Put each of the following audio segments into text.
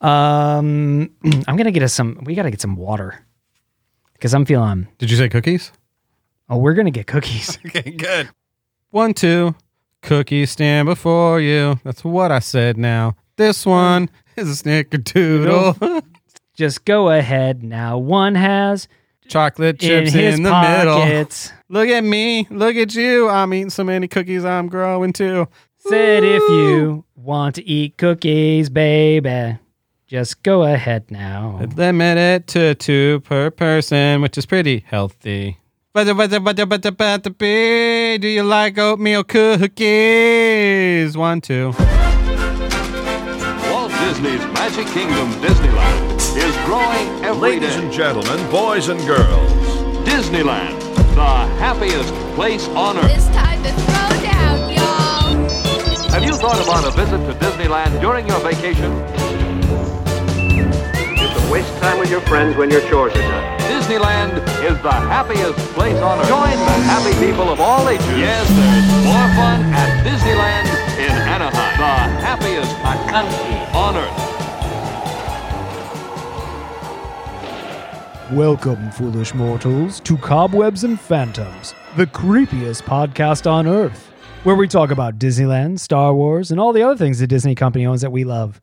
Um, I'm gonna get us some. We gotta get some water because I'm feeling. Did you say cookies? Oh, we're gonna get cookies. Okay, good. One, two. Cookies stand before you. That's what I said now. This one is a snickerdoodle. Just go ahead now. One has Chocolate in chips his in, the middle. pockets. Look at me. Look at you. I'm eating so many cookies. I'm growing too. Said if you want to eat cookies, baby, just go ahead now. Limit it to two per person, which is pretty healthy. But but but but but but do you like oatmeal cookies? One, two. Walt Disney's Magic Kingdom Disneyland is growing every Ladies day. and gentlemen, boys and girls, Disneyland, the happiest place on earth. It's time to throw down, y'all. Have you thought about a visit to Disneyland during your vacation? You can waste time with your friends when your chores are done. Disneyland is the happiest place on earth. Join the happy people of all ages. Yes, there's more fun at Disneyland in Anaheim, the happiest country on earth. Welcome, foolish mortals, to Cobwebs and Phantoms, the creepiest podcast on earth, where we talk about Disneyland, Star Wars, and all the other things the Disney company owns that we love.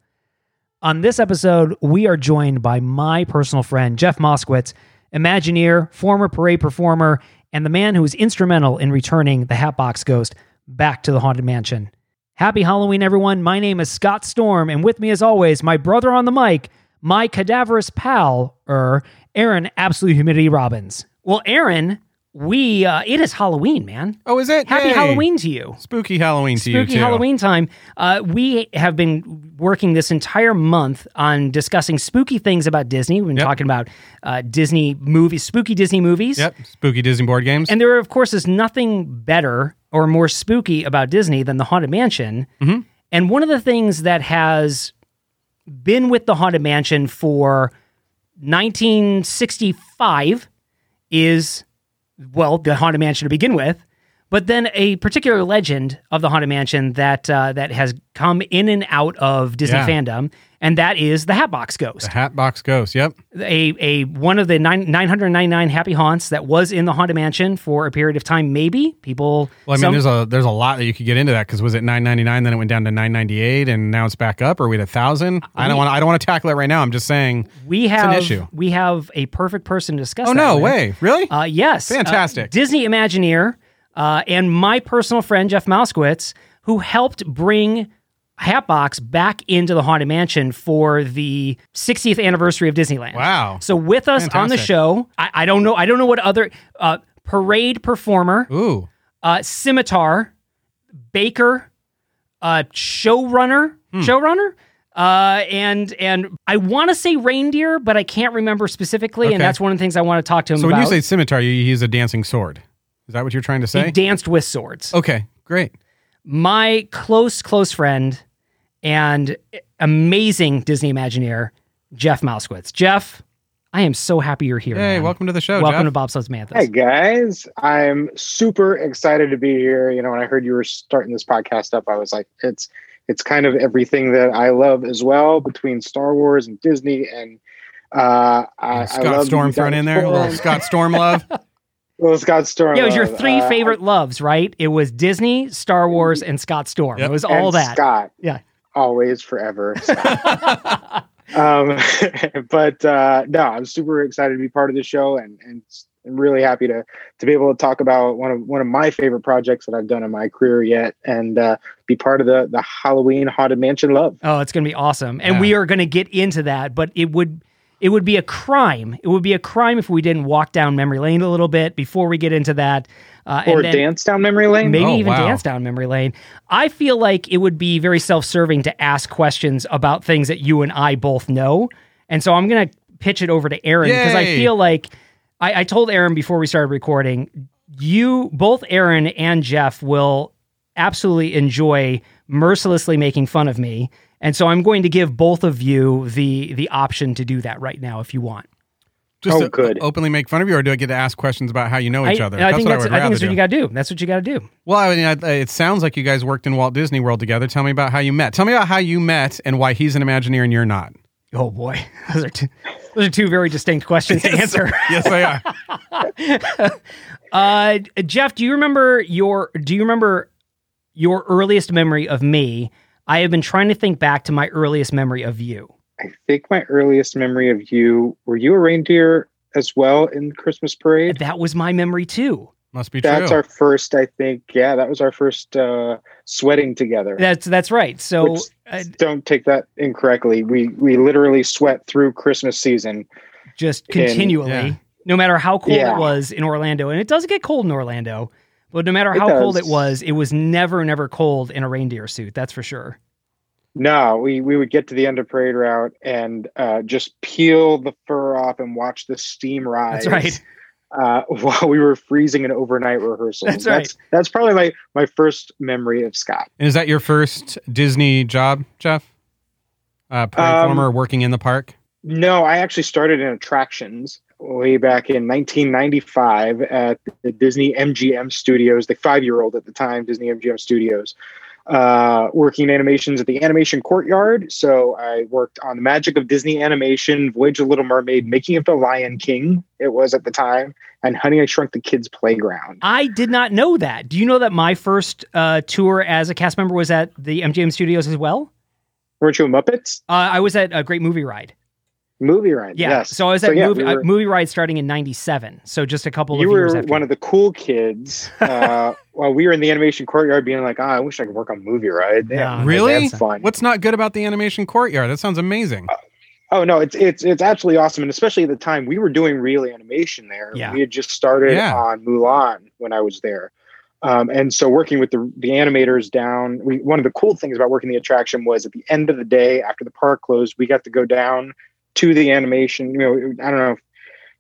On this episode, we are joined by my personal friend, Jeff Moskowitz, Imagineer, former parade performer, and the man who was instrumental in returning the Hatbox Ghost back to the Haunted Mansion. Happy Halloween, everyone. My name is Scott Storm, and with me, as always, my brother on the mic, my cadaverous pal, er, Aaron Absolute Humidity Robbins. Well, Aaron, we, uh, it is Halloween, man. Oh, is it? Happy Yay. Halloween to you. Spooky Halloween to you Spooky. Halloween time. Uh, we have been working this entire month on discussing spooky things about Disney. We've been Yep. talking about uh, Disney movies, spooky Disney movies. Yep. Spooky Disney board games. And there, of course, is nothing better or more spooky about Disney than the Haunted Mansion. Mm-hmm. And one of the things that has been with the Haunted Mansion for 1965 is, well, the Haunted Mansion to begin with, but then a particular legend of the Haunted Mansion that uh, that has come in and out of Disney Yeah. fandom, and that is the Hatbox Ghost the Hatbox Ghost. Yep. a a one of the nine, 999 happy haunts that was in the haunted mansion for a period of time maybe people Well, I mean, some- there's a there's a lot that you could get into that because was it 9.99, then it went down to 9.98, and now it's back up, or we at a thousand? I don't want I don't want to tackle it right now. I'm just saying. we an have issue. we have a perfect person to discuss Oh no with. way! Really? uh, yes Uh, Fantastic. disney imagineer uh, and my personal friend jeff moskowitz who helped bring hatbox back into the haunted mansion for the 60th anniversary of disneyland Wow. so with us on the show I, I don't know i don't know what other uh, parade performer Ooh. uh, scimitar, baker, uh, showrunner, showrunner, uh, and and I want to say reindeer, but I can't remember specifically, and that's one of the things I want to talk to him about. So when you say scimitar, you use a dancing sword. Is that what you're trying to he say? danced with swords. okay, great. My close close friend and amazing Disney Imagineer, Jeff Moskowitz. Jeff, I am so happy you're here. Hey, man. welcome to the show, Welcome Jeff. to Cobwebs and Phantoms. Hey guys, I'm super excited to be here. You know, when I heard you were starting this podcast up, I was like, it's it's kind of everything that I love as well between Star Wars and Disney and uh I, I Scott love Storm thrown in there. A little. Scott Storm love. Little Scott Storm. Yeah, it was your three Uh, favorite loves, right? It was Disney, Star Wars, and Scott Storm. Yep. It was and all that. Scott. Yeah. Always forever. Um but uh no, I'm super excited to be part of the show and and I'm really happy to to be able to talk about one of one of my favorite projects that I've done in my career yet and uh be part of the the Halloween Haunted Mansion love. Oh, it's going to be awesome. And Yeah. we are going to get into that, but it would it would be a crime. It would be a crime if we didn't walk down memory lane a little bit before we get into that. Uh, Or and then dance down memory lane. maybe Oh, even wow. dance down memory lane. I feel like it would be very self-serving to ask questions about things that you and I both know. And so I'm going to pitch it over to Aaron because I feel like I, I told Aaron before we started recording, you both Aaron and Jeff will absolutely enjoy mercilessly making fun of me. And so I'm going to give both of you the the option to do that right now if you want. Just Oh, to good. openly make fun of you, or do I get to ask questions about how you know each I, other? I think what that's, I would I think that's what do. you got to do. That's what you got to do. Well, I mean, I, it sounds like you guys worked in Walt Disney World together. Tell me about how you met. Tell me about how you met and why he's an Imagineer and you're not. Oh boy, those are two, those are two very distinct questions to answer. yes, they are. Uh, Jeff, do you remember your do you remember your earliest memory of me? I have been trying to think back to my earliest memory of you. I think my earliest memory of you were you a reindeer as well in Christmas parade? That was my memory too. Must be true. That's our first, I think. Yeah, that was our first uh, sweating together. That's that's right. So Which- uh, Don't take that incorrectly. We we literally sweat through Christmas season. just in- continually, yeah. no matter how cold Yeah. it was in Orlando, and it does get cold in Orlando, but no matter It how cold it was, it was never never cold in a reindeer suit. That's for sure. No, we we would get to the end of parade route and uh, just peel the fur off and watch the steam rise. That's right. Uh, while we were freezing in overnight rehearsals. That's right. That's, that's probably my my first memory of Scott. And is that your first Disney job, Jeff? Uh, Um, performer working in the park? No, I actually started in attractions way back in 1995 at the Disney MGM Studios, the five year old at the time, Disney MGM Studios, uh, working animations at the Animation Courtyard. So I worked on the Magic of Disney Animation, Voyage of the Little Mermaid, Making of the Lion King, it was at the time, and Honey, I Shrunk the Kids Playground. I did not know that. Do you know that my first uh, tour as a cast member was at the MGM Studios as well? Weren't you a Muppets? Uh, I was at a Great Movie Ride. Movie ride. Yeah. Yes. So I was at yeah, movie, we uh, were- movie Ride starting in '97. So just a couple you of years You were one of the cool kids uh, while we were in the animation courtyard being like, ah, I wish I could work on movie ride. They No, Really? fun. What's not good about the animation courtyard? That sounds amazing. Oh no, it's it's it's absolutely awesome, and especially at the time we were doing real animation there. Yeah. We had just started Yeah. on Mulan when I was there, um, and so working with the the animators down. We one of the cool things about working the attraction was at the end of the day after the park closed, we got to go down to the animation. You know, I don't know. if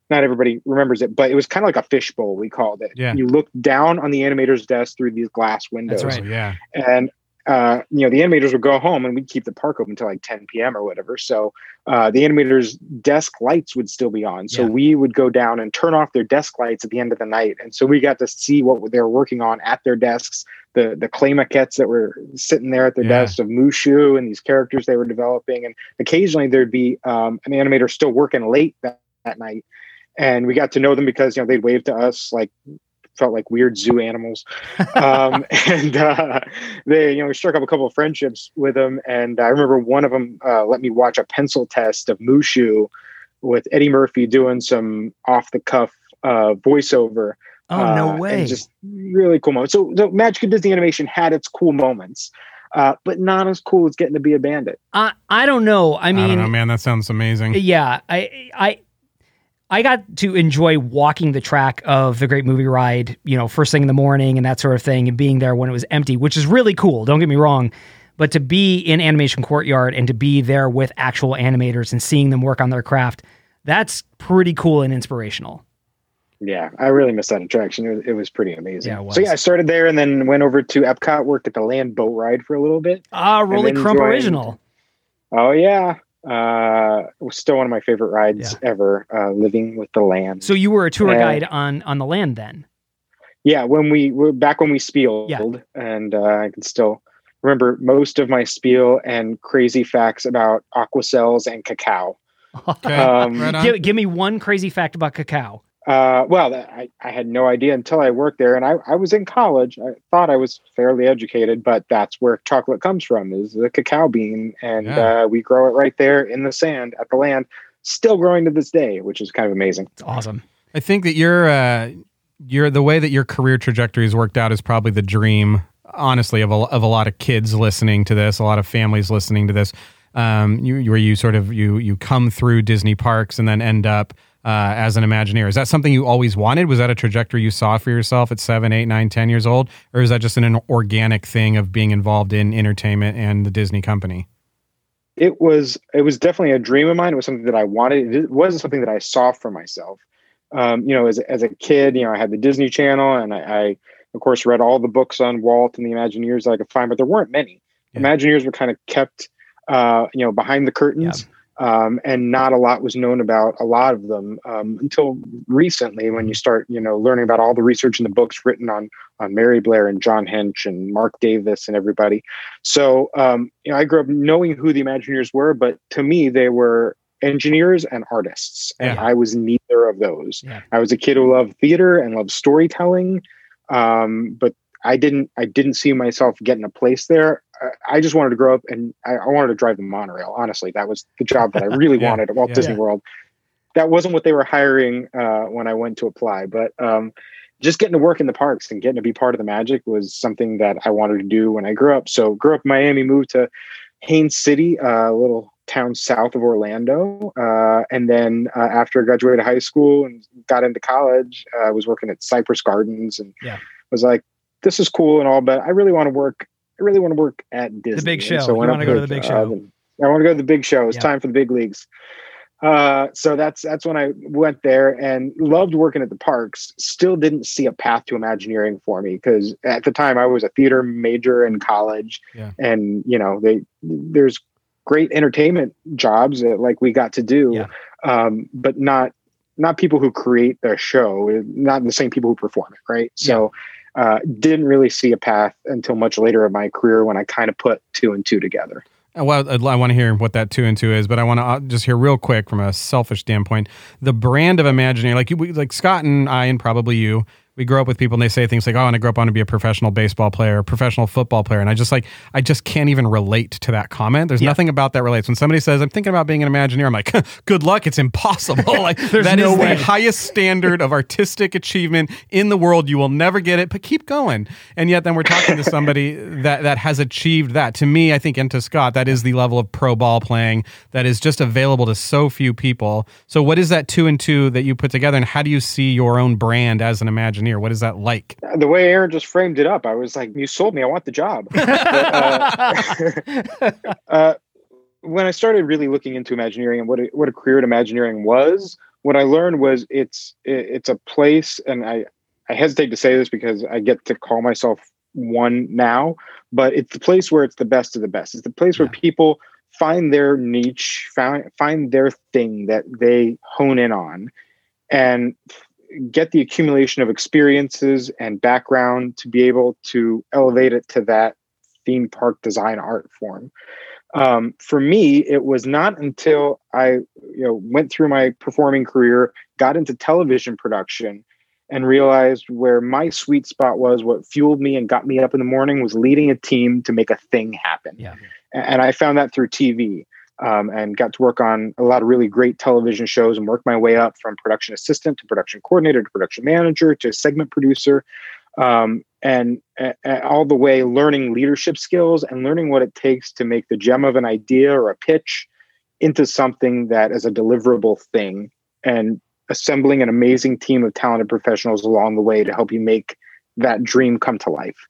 not everybody remembers it, but it was kind of like a fishbowl. We called it. Yeah. You looked down on the animator's desk through these glass windows That's right. Yeah. and uh, you know the animators would go home and we'd keep the park open until like 10 p.m or whatever. So uh, the animators desk lights would still be on. So Yeah. we would go down and turn off their desk lights at the end of the night. And so we got to see what they were working on at their desks the the clay maquettes that were sitting there at their Yeah. desks of mushu and these characters they were developing. And occasionally there'd be um, an animator still working late that, that night. And we got to know them because you know they'd wave to us like felt like weird zoo animals um, and uh, they you know we struck up a couple of friendships with them and i remember one of them uh, let me watch a pencil test of mushu with eddie murphy doing some off the cuff uh, voiceover oh no uh, way! and just really cool moments so, so magic of disney animation had its cool moments uh, but not as cool as getting to be a bandit I I don't know. I I, mean, don't know, man. That sounds amazing. Yeah, I I I got to enjoy walking the track of the Great Movie Ride, you know, first thing in the morning and that sort of thing, and being there when it was empty, which is really cool. Don't get me wrong, but to be in Animation Courtyard and to be there with actual animators and seeing them work on their craft, that's pretty cool and inspirational. Yeah, I really missed that attraction. It was, it was pretty amazing. Yeah, it So yeah, I started there and then went over to Epcot, worked at the land boat ride for a little bit. Ah, Rolly Crump joined- original. Oh yeah, uh, it was still one of my favorite rides ever. Uh, living with the land. So you were a tour Yeah. guide on on the land then. yeah, when we were back when we spieled, Yeah. and uh, I can still remember most of my spiel and crazy facts about aquacells and cacao. Okay. Um, right. Give, give me one crazy fact about cacao. Uh, well, I, I had no idea until I worked there, and I, I was in college. I thought I was fairly educated, but that's where chocolate comes from is the cacao bean, and Yeah. uh, we grow it right there in the sand at the land, still growing to this day, which is kind of amazing. It's awesome. I think that your uh, your the way that your career trajectory has worked out is probably the dream, honestly, of a, of a lot of kids listening to this, a lot of families listening to this. Um, you where you sort of you you come through Disney parks and then end up uh, as an Imagineer. Is that something you always wanted? Was that a trajectory you saw for yourself at seven, eight, nine, ten years old, or is that just an, an organic thing of being involved in entertainment and the Disney company? It was it was definitely a dream of mine. It was something that I wanted. It wasn't something that I saw for myself. Um, you know, as as a kid, you know, I had the Disney Channel, and I, I of course read all the books on Walt and the Imagineers that I could find, but there weren't many. Yeah. Imagineers were kind of kept, uh, you know, behind the curtains. Um, and not a lot was known about a lot of them um, until recently when you start you know learning about all the research in the books written on on Mary Blair and John Hench and Marc Davis and everybody. So um, you know, I grew up knowing who the Imagineers were, but to me they were engineers and artists, and Yeah. I was neither of those. Yeah. I was a kid who loved theater and loved storytelling, um, but I didn't. I didn't see myself getting a place there. I- I just wanted to grow up and I, I wanted to drive the monorail. Honestly, that was the job that I really Yeah. wanted at Walt Yeah. Disney World. That wasn't what they were hiring uh, when I went to apply, but um, just getting to work in the parks and getting to be part of the magic was something that I wanted to do when I grew up. So, grew up in Miami, moved to Haines City, uh, a little town south of Orlando, uh, and then uh, after I graduated high school and got into college, uh, I was working at Cypress Gardens and Yeah. was like, "This is cool and all, but I really want to work. I really want to work at Disney." The big And show. So You wanna go to the big uh, show. the- I want to go to the big show. It's Yeah. time for the big leagues. Uh, so that's that's when I went there and loved working at the parks. Still didn't see a path to Imagineering for me because at the time I was a theater major in college, Yeah. and you know they there's great entertainment jobs that like we got to do, Yeah. um, but not not people who create the show, not the same people who perform it, right? So. Uh, didn't really see a path until much later in my career when I kind of put two and two together. Well, I'd- want to hear what that two and two is, but I want to uh, just hear real quick from a selfish standpoint the brand of Imagineering. Like you, like Scott and I, and probably you, we grow up with people and they say things like, "Oh, and I grew up on to be a professional baseball player, a professional football player," and I just like, I just can't even relate to that comment. There's nothing about that relates. When somebody says, "I'm thinking about being an Imagineer," I'm like, "Good luck, it's impossible." like There's that no is way. the highest standard of artistic achievement in the world. You will never get it, but keep going. And yet, then we're talking to somebody that that has achieved that. To me, I think, and to Scott, that is the level of pro ball playing that is just available to so few people. So, what is that two and two that you put together, and how do you see your own brand as an Imagineer? What is that like? the way Aaron just framed it up, I was like, "You sold me. I want the job." But, uh, uh, when I started really looking into Imagineering and what a, what a career at Imagineering was, what I learned was it's it, it's a place, and I I hesitate to say this because I get to call myself one now, but it's the place where it's the best of the best. It's the place where people find their niche, find find their thing that they hone in on, and get the accumulation of experiences and background to be able to elevate it to that theme park design art form. Um, for me, it was not until I you know went through my performing career, got into television production, and realized where my sweet spot was. What fueled me and got me up in the morning was leading a team to make a thing happen. Yeah. And I found that through TV um, and got to work on a lot of really great television shows and work my way up from production assistant to production coordinator to production manager to segment producer um, and uh, all the way learning leadership skills and learning what it takes to make the gem of an idea or a pitch into something that is a deliverable thing and assembling an amazing team of talented professionals along the way to help you make that dream come to life.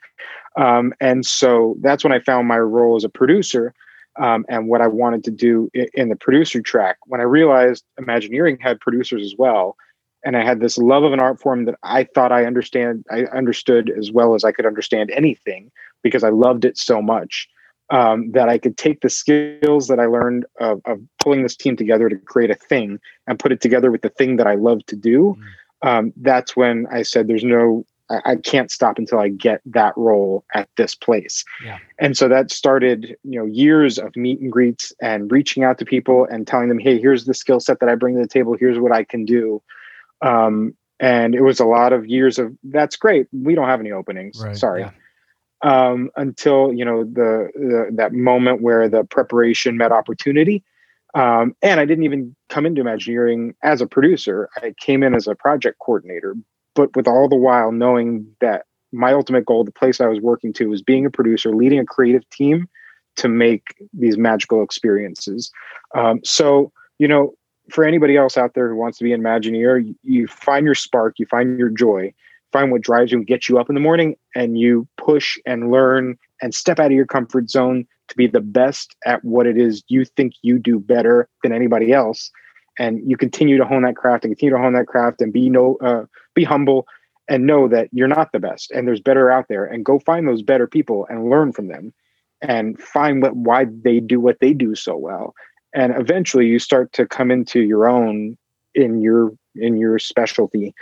Um, and so that's when i found my role as a producer um, and what I wanted to do in, the producer track. When I realized Imagineering had producers as well, and I had this love of an art form that I thought I understand, I understood as well as I could understand anything because I loved it so much. Um, that I could take the skills that I learned of, of pulling this team together to create a thing and put it together with the thing that I love to do. Um, that's when I said, "There's no I, I can't stop until I get that role at this place. Yeah. And so that started, you know, years of meet and greets and reaching out to people and telling them, hey, here's the skill set that I bring to the table. Here's what I can do. Um, and it was a lot of years of that's great. We don't have any openings. Right. Sorry. Yeah. Um, until you know the, the that moment where the preparation met opportunity. Um, and I didn't even come into Imagineering as a producer. I came in as a project coordinator, but with all the while knowing that my ultimate goal, the place I was working to, was being a producer, leading a creative team to make these magical experiences. Um, so, you know, for anybody else out there who wants to be an Imagineer, you, you find your spark, you find your joy, find what drives you and gets you up in the morning, and you push and learn and step out of your comfort zone to be the best at what it is you think you do better than anybody else. And you continue to hone that craft and continue to hone that craft and be no uh, be humble and know that you're not the best and there's better out there and go find those better people and learn from them and find what why they do what they do so well. And eventually you start to come into your own in your in your specialty.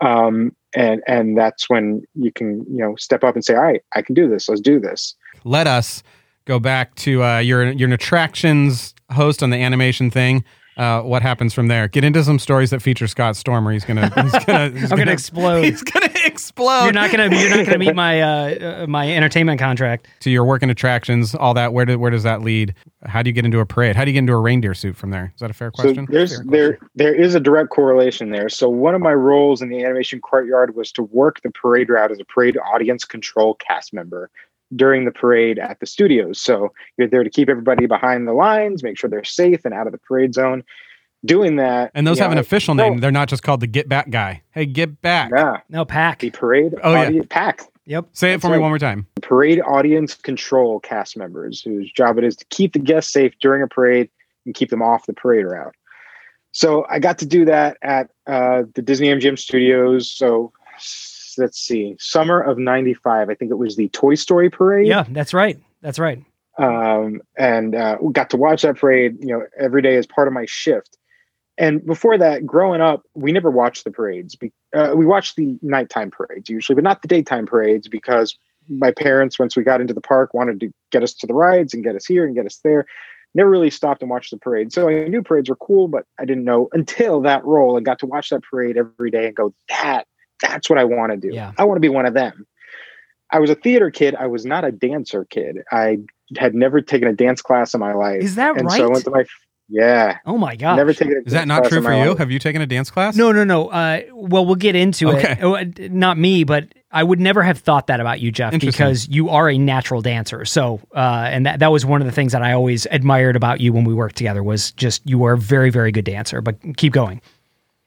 Um, and and that's when you can you know step up and say all right i can do this. Let's do this. Let us go back to uh, you're an attractions host on the animation thing. Uh, what happens from there? Get into some stories that feature Scott Stormer. He's gonna he's gonna he's I'm gonna explode. He's gonna explode. You're not gonna you're not gonna meet my uh, uh, my entertainment contract. to your work in attractions, all that. Where do, where does that lead? How do you get into a parade? How do you get into a reindeer suit from there? Is that a fair question? So there's there there is a direct correlation there. So one of my roles in the animation courtyard was to work the parade route as a parade audience control cast member during the parade at the studios. So you're there to keep everybody behind the lines, make sure they're safe and out of the parade zone. Doing that, and those you have an know, official no, name. They're not just called the Get Back guy. Hey, get back. Yeah, No pack. the parade Oh, yeah. audience pack. Yep. Say it That's for me right. one more time. parade audience control cast members whose job it is to keep the guests safe during a parade and keep them off the parade route. So I got to do that at uh, the Disney MGM studios. So let's see, summer of 95, I think it was the Toy Story parade. Yeah, that's right. That's right. Um, and uh, we got to watch that parade, you know, every day as part of my shift. And before that, growing up, we never watched the parades. Uh, we watched the nighttime parades usually, but not the daytime parades because my parents, once we got into the park, wanted to get us to the rides and get us here and get us there. Never really stopped and watched the parade. So I knew parades were cool, but I didn't know until that role and got to watch that parade every day and go, that, that's what I want to do. Yeah. I want to be one of them. I was a theater kid. I was not a dancer kid. I had never taken a dance class in my life. Is that and right? so I went to my, yeah, Oh my god. never taken a Is that not true for you? life. Have you taken a dance class? No, no, no. Uh, well, we'll get into Okay. it. Uh, Not me, but I would never have thought that about you, Jeff, because you are a natural dancer. So, uh, and that, that was one of the things that I always admired about you when we worked together was just you were a very, very good dancer. But keep going.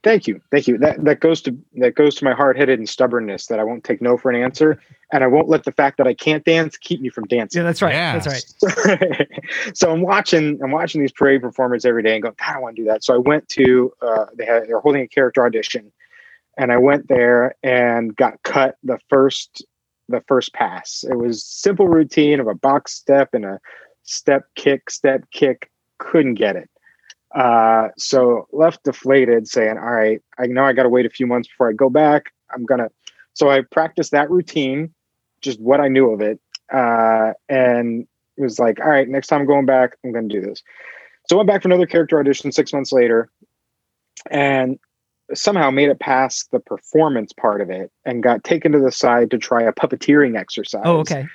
Thank you, thank you. That that goes to that goes to my hard headed and stubbornness that I won't take no for an answer, and I won't let the fact that I can't dance keep me from dancing. Yeah, that's right. Yeah. That's right. so I'm watching I'm watching these parade performers every day and go, God, I want to do that. So I went to uh, they had they're holding a character audition, and I went there and got cut the first the first pass. It was simple routine of a box step and a step kick step kick. Couldn't get it. Uh, so left deflated, saying, "All right, I know I got to wait a few months before I go back. I'm gonna." So I practiced that routine, just what I knew of it, uh, and it was like, "All right, next time I'm going back, I'm gonna do this." So I went back for another character audition six months later, and somehow made it past the performance part of it, and got taken to the side to try a puppeteering exercise. Oh, okay.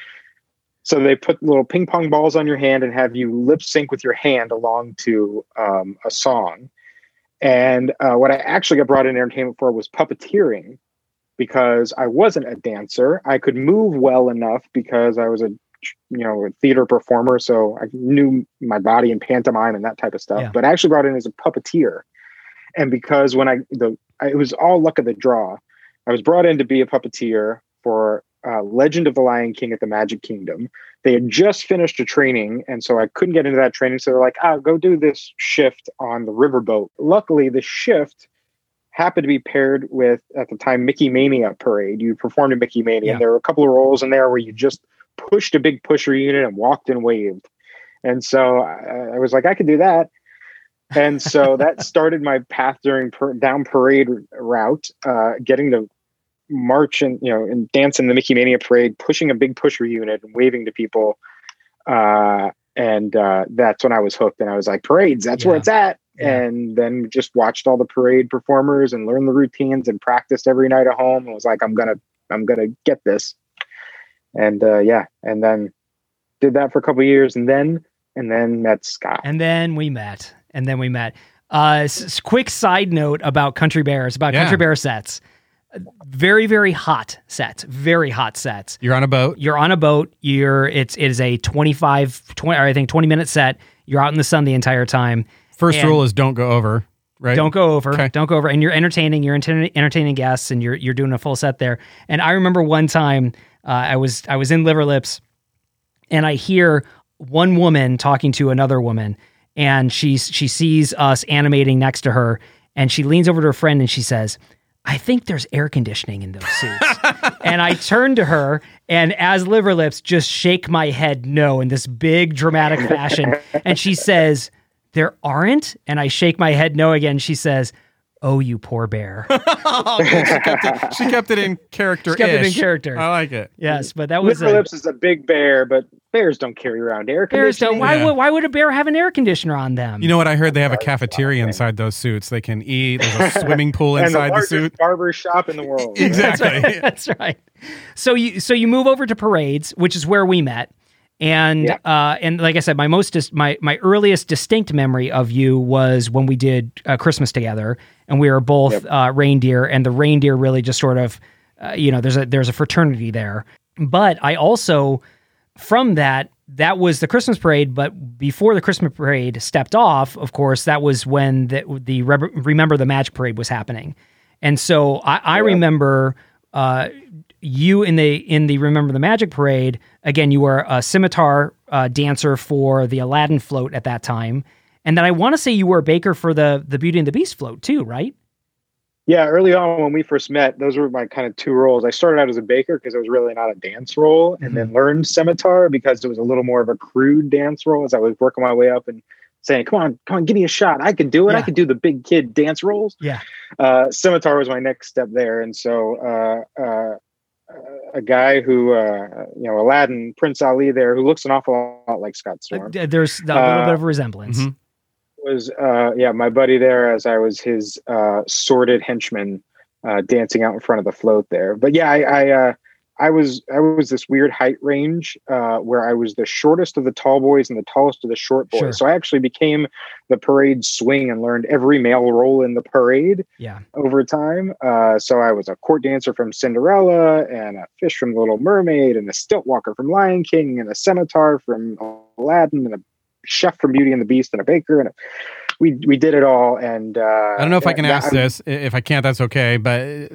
So they put little ping pong balls on your hand and have you lip sync with your hand along to um, a song. And uh, what I actually got brought in entertainment for was puppeteering because I wasn't a dancer. I could move well enough because I was a you know a theater performer, so I knew my body and pantomime and that type of stuff. Yeah. But I actually brought in as a puppeteer, and because when I the I, it was all luck of the draw, I was brought in to be a puppeteer for uh, Legend of the Lion King at the Magic Kingdom. They had just finished a training, and so I couldn't get into that training. So they're like, "Ah, go do this shift on the riverboat." Luckily, the shift happened to be paired with at the time Mickey Mania parade. You performed in Mickey Mania. Yeah. And there were a couple of roles in there where you just pushed a big pusher unit and walked and waved. And so I, I was like, I could do that. And so that started my path during per, down parade route, uh, getting to march and you know and dance in the Mickey Mania parade, pushing a big pusher unit and waving to people. Uh, and uh, that's when I was hooked, and I was like, parades, that's where it's at. Yeah. And then just watched all the parade performers and learned the routines and practiced every night at home. And was like, I'm gonna, I'm gonna get this. And uh, yeah, and then did that for a couple of years, and then and then met Scott. And then we met. And then we met. Uh, s- s- quick side note about Country Bears, about Yeah. Country Bear sets. Very, very hot sets. Very hot sets. You're on a boat. You're on a boat. You're it's it is a 25 20 or I think 20 minute set. You're out in the sun the entire time. First And- rule is don't go over. Right. Don't go over. Okay. Don't go over. And you're entertaining. You're enter- entertaining guests, and you're you're doing a full set there. And I remember one time uh, I was I was in Liver Lips, and I hear one woman talking to another woman, and she's she sees us animating next to her, and she leans over to her friend and she says. I think there's air conditioning in those suits. and I turn to her and as liver lips just shake my head no in this big dramatic fashion. And she says, there aren't. And I shake my head no again. She says, Oh, you poor bear. Oh, she, kept it, she kept it in character. She kept it in character. I like it. yes, but that was Liver Lips is a big bear, but bears don't carry around air bears conditioning. don't. Why Yeah. would why would a bear have an air conditioner on them? You know what I heard? They have a cafeteria inside those suits. They can eat. There's a swimming pool and the inside the, largest suit. barber shop in the world. right? Exactly. That's right. So you so you move over to parades, which is where we met, and Yeah. uh, and like I said, my most dis- my my earliest distinct memory of you was when we did uh, Christmas together, and we were both Yep. uh, reindeer, and the reindeer really just sort of, uh, you know, there's a there's a fraternity there. But I also from that that was the Christmas parade, but before the Christmas parade stepped off, of course, that was when the the Re- Remember the Magic parade was happening, and so I, I remember uh, you in the in the Remember the Magic parade. Again, you were a scimitar uh, dancer for the Aladdin float at that time, and then I want to say you were a baker for the the Beauty and the Beast float too, right? Yeah, early on when we first met, those were my kind of two roles. I started out as a baker because it was really not a dance role, and then learned scimitar because it was a little more of a crude dance role as I was working my way up and saying, "Come on, come on, give me a shot. I can do it. Yeah. I can do the big kid dance roles." Yeah. Uh, scimitar was my next step there, and so uh, uh, a guy who, uh, you know, Aladdin, Prince Ali, there, who looks an awful lot like Scott Storm. Uh, There's a little Uh, bit of a resemblance. mhm. Was uh yeah my buddy there as i was his uh sordid henchman uh dancing out in front of the float there but yeah i i uh i was i was this weird height range uh where i was the shortest of the tall boys and the tallest of the short boys Sure. so i actually became the parade swing and learned every male role in the parade Yeah. over time uh so i was a court dancer from cinderella and a fish from the little mermaid and a stilt walker from lion king and a scimitar from aladdin and a chef from Beauty and the Beast and a baker and a, we we did it all and uh I don't know if I can ask this. If I can't, that's okay. But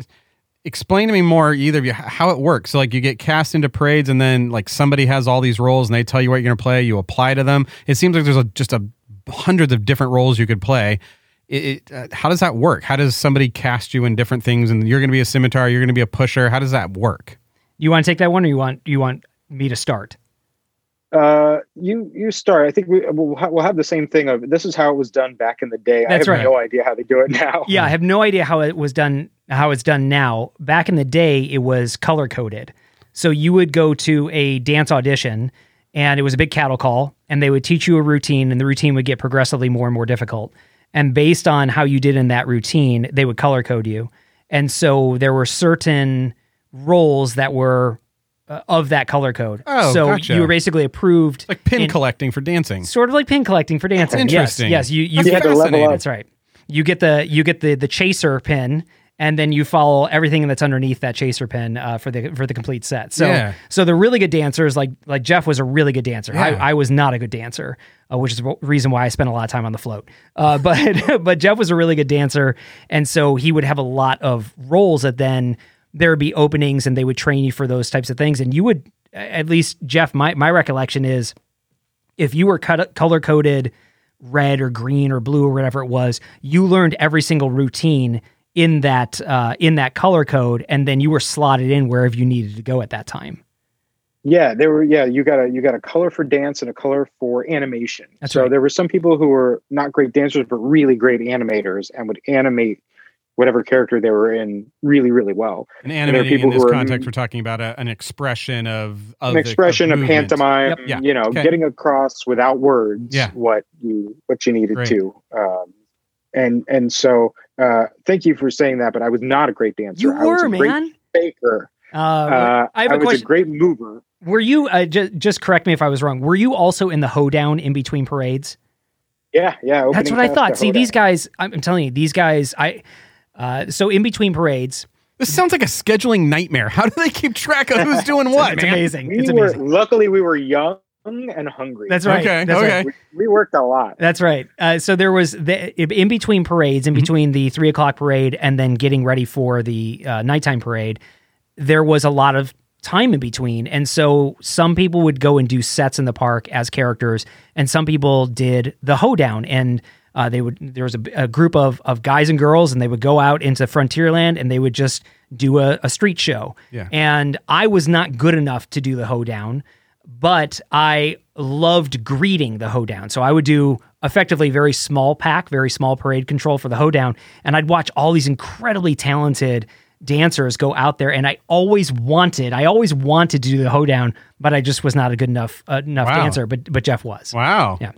explain to me more, either of you, how it works. So, like, you get cast into parades, and then like somebody has all these roles, and they tell you what you're going to play. You apply to them. It seems like there's a, just a hundreds of different roles you could play. It, it, uh, how does that work? How does somebody cast you in different things? And you're going to be a scimitar. You're going to be a pusher. How does that work? You want to take that one, or you want you want me to start? Uh you you start i think we we'll, ha- we'll have the same thing of this is how it was done back in the day That's i have right. no idea how they do it now Yeah, I have no idea how it was done. How it's done now. Back in the day, it was color coded. So you would go to a dance audition, and it was a big cattle call, and they would teach you a routine, and the routine would get progressively more and more difficult. And based on how you did in that routine, they would color code you. And so there were certain roles that were uh, of that color code. Oh, so gotcha. you were basically approved, Like pin in- collecting for dancing. sort of like pin collecting for dancing. Interesting. Yes, yes. You you That's You had level up. that's right. You get the you get the the chaser pin, and then you follow everything that's underneath that chaser pin uh, for the for the complete set. So Yeah. so the really good dancers like like Jeff was a really good dancer. Yeah. I, I was not a good dancer, uh, which is the reason why I spent a lot of time on the float. Uh, but but Jeff was a really good dancer, and so he would have a lot of roles that then there would be openings, and they would train you for those types of things, and you would at least Jeff. My my recollection is if you were cut, color coded red or green or blue or whatever it was, you learned every single routine in that uh, in that color code, and then you were slotted in wherever you needed to go at that time. yeah there were yeah you got a you got a color for dance and a color for animation That's so right. there were some people who were not great dancers but really great animators and would animate whatever character they were in really really well And there are animating in people this who are- context, we're talking about a, an expression of, of an the- expression of, movement. pantomime Yep. Yeah. you know Okay. getting across without words Yeah. what you what you needed Great. to um and and so uh thank you for saying that but i was not a great dancer You I was were a great man. baker Uh, uh, I have a was question. a great mover were you uh, just just correct me if I was wrong? Were you also in the hoedown in between parades? yeah yeah That's what I thought. See, Hoedown. these guys. I'm, I'm telling you, these guys. I. Uh, so in between parades, This sounds like a scheduling nightmare. How do they keep track of who's doing what? it's man? amazing. we It's were luckily we were young and hungry That's right. Okay, That's okay. right. we, we worked a lot That's right. Uh, so there was the, in between parades, Mm-hmm. in between the three o'clock parade and then getting ready for the uh, nighttime parade, there was a lot of time in between. And so some people would go and do sets in the park as characters, and some people did the hoedown. And uh, they would there was a, a group of of guys and girls, and they would go out into Frontierland and they would just do a, a street show. Yeah. And I was not good enough to do the hoedown. but I loved greeting the hoedown. So I would do effectively very small pack, very small parade control for the hoedown, and I'd watch all these incredibly talented dancers go out there and I always wanted I always wanted to do the hoedown but I just was not a good enough uh, enough Wow. dancer but but Jeff was. Wow. Yeah.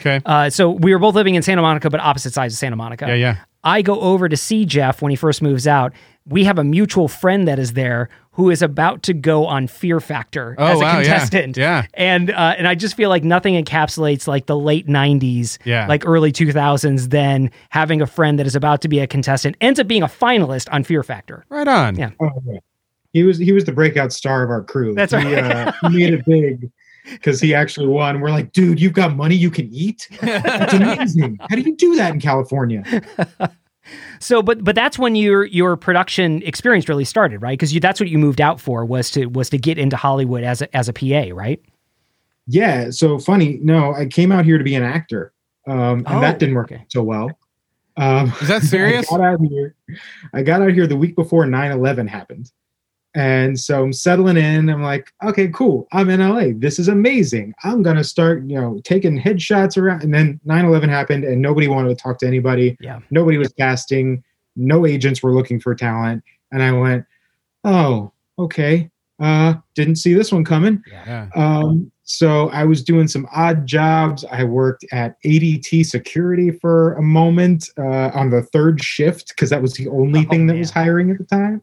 Okay. Uh, so we were both living in Santa Monica but opposite sides of Santa Monica. Yeah, yeah. I go over to see Jeff when he first moves out. We have a mutual friend that is there who is about to go on Fear Factor Oh, as a wow, contestant. yeah. And uh, and I just feel like nothing encapsulates like the late '90s, Yeah. like early 2000s. Than having a friend that is about to be a contestant ends up being a finalist on Fear Factor. Right on. Yeah. Oh, yeah. He was he was the breakout star of our crew. That's he, right. uh, he made it big because he actually won. We're like, dude, you've got money you can eat. That's amazing. How do you do that in California? So, but but that's when your your production experience really started, right? Because you that's what you moved out for was to was to get into Hollywood as a, as a PA, right? Yeah. So funny. No, I came out here to be an actor, um, and Oh, that didn't work okay. so well. Um, Is that serious? I got out here. I got out here the week before 9-11 happened. And so I'm settling in. I'm like, okay, cool. I'm in LA. This is amazing. I'm gonna start, you know, taking headshots around. And then 9-11 happened and nobody wanted to talk to anybody. Yeah. Nobody was casting. No agents were looking for talent. And I went, oh, okay. Uh, didn't see this one coming. Yeah. Um, so I was doing some odd jobs. I worked at ADT security for a moment uh, on the third shift because that was the only Oh, thing that man. was hiring at the time.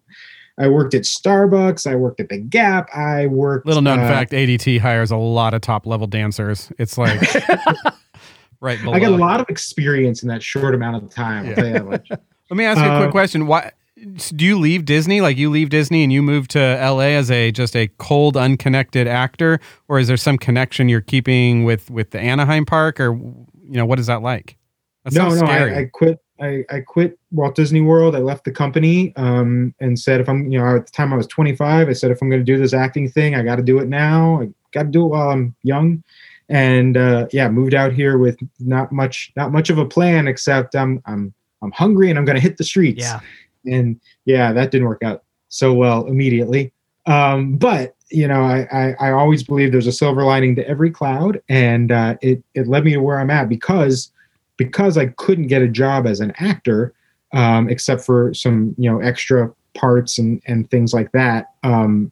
I worked at Starbucks. I worked at the Gap. I worked. Little known uh, fact: ADT hires a lot of top level dancers. It's like right below. I got a lot of experience in that short amount of time. Yeah. tell you that much. Let me ask you a quick question. Why do you leave Disney? Like you leave Disney and you move to LA as a just a cold, unconnected actor, or is there some connection you're keeping with with the Anaheim park, or you know what is that like? That no, no. I, I quit. I, I quit Walt Disney World. I left the company um, and said, if I'm, you know, at the time I was 25, I said, if I'm going to do this acting thing, I got to do it now. I got to do it while I'm young. And uh, yeah, moved out here with not much, not much of a plan, except I'm, I'm, I'm hungry and I'm going to hit the streets. Yeah. And yeah, that didn't work out so well immediately. Um, but you know, I, I, I always believe there's a silver lining to every cloud, and uh, it it led me to where I'm at because because I couldn't get a job as an actor, um, except for some you know extra parts and and things like that. Um,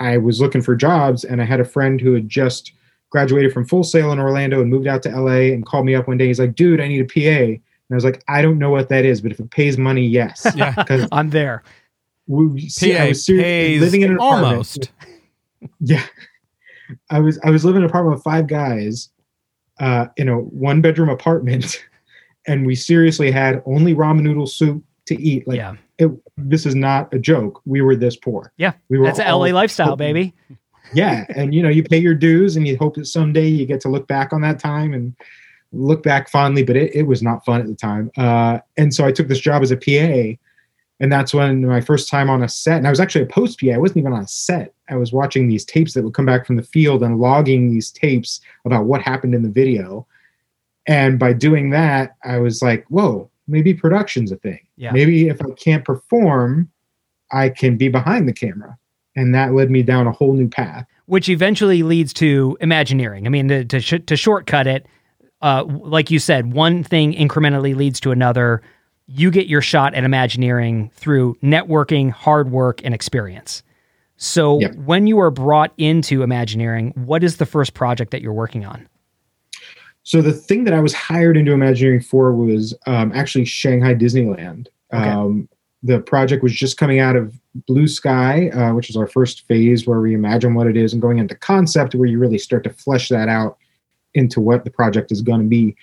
I was looking for jobs, and I had a friend who had just graduated from Full Sail in Orlando and moved out to LA, and called me up one day. He's like, "Dude, I need a PA." And I was like, "I don't know what that is, but if it pays money, yes." yeah, Because I'm there. we see, PA I was living in an apartment almost. yeah. I was I was living in an apartment with five guys uh, in a one bedroom apartment, and we seriously had only ramen noodle soup to eat. Like yeah. it, this is not a joke. We were this poor. Yeah. we were. That's a LA lifestyle, baby. Yeah, and you know you pay your dues, and you hope that someday you get to look back on that time and look back fondly. But it, it was not fun at the time. Uh, and so I took this job as a PA, and that's when my first time on a set. And I was actually a post PA. I wasn't even on a set. I was watching these tapes that would come back from the field and logging these tapes about what happened in the video. And by doing that, I was like, whoa, maybe production's a thing. Yeah. Maybe if I can't perform, I can be behind the camera. And that led me down a whole new path. which eventually leads to Imagineering. I mean, to to, sh- to shortcut it, uh, like you said, one thing incrementally leads to another. You get your shot at Imagineering through networking, hard work, and experience. So, Yep. when you are brought into Imagineering, what is the first project that you're working on? So the thing that I was hired into Imagineering for was um, actually Shanghai Disneyland. Okay. Um, the project was just coming out of Blue Sky, uh, which is our first phase where we imagine what it is, and going into concept where you really start to flesh that out into what the project is going to be.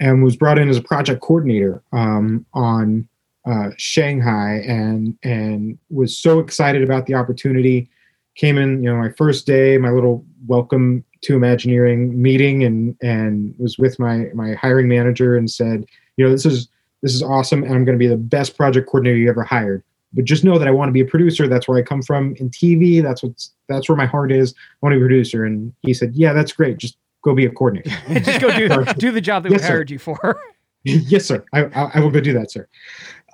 And was brought in as a project coordinator um, on uh, Shanghai, and and was so excited about the opportunity. Came in, you know, my first day, my little welcome to Imagineering meeting, and and was with my my hiring manager and said, you know, this is this is awesome, and I'm going to be the best project coordinator you ever hired. But just know that I want to be a producer. That's where I come from in TV. That's what's that's where my heart is. I want to be a producer. And he said, yeah, that's great. Just go be a coordinator. Just go do do the job that Yes, we sir. hired you for. yes, sir. I, I, I will go do that, sir.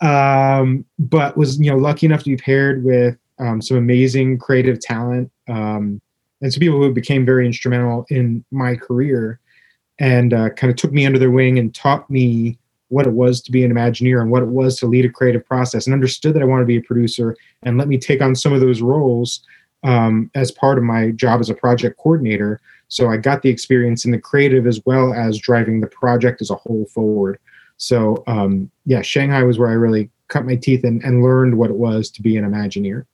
Um, but was you know lucky enough to be paired with um, some amazing creative talent. Um, and some people who became very instrumental in my career and uh, kind of took me under their wing and taught me what it was to be an Imagineer and what it was to lead a creative process and understood that I wanted to be a producer and let me take on some of those roles um, as part of my job as a project coordinator. So I got the experience in the creative as well as driving the project as a whole forward. So um, yeah, Shanghai was where I really cut my teeth and, and learned what it was to be an Imagineer.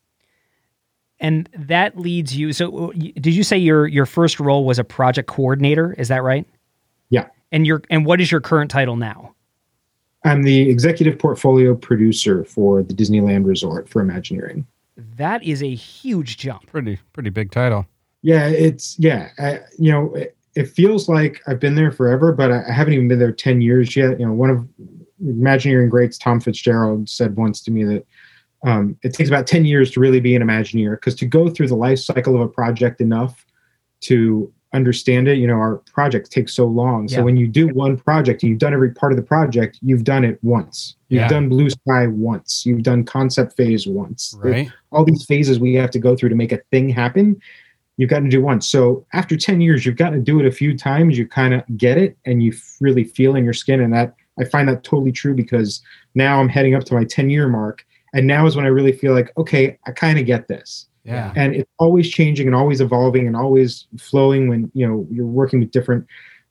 And that leads you. So, uh, did you say your your first role was a project coordinator? Is that right? Yeah. And your and what is your current title now? I'm the executive portfolio producer for the Disneyland Resort for Imagineering. That is a huge jump. Pretty pretty big title. Yeah, it's yeah. I, you know, it, it feels like I've been there forever, but I, I haven't even been there ten years yet. You know, one of Imagineering greats, Tom Fitzgerald, said once to me that um, it takes about ten years to really be an Imagineer because to go through the life cycle of a project enough to understand it, you know, our projects take so long. So Yeah. when you do one project and you've done every part of the project, you've done it once. You've Yeah. done Blue Sky once. You've done concept phase once. Right. all these phases we have to go through to make a thing happen you've got to do once. So after 10 years you've got to do it a few times you kind of get it and you really feel in your skin and that i find that totally true because now i'm heading up to my 10 year mark and now is when i really feel like okay i kind of get this. Yeah. and it's always changing and always evolving and always flowing when you know you're working with different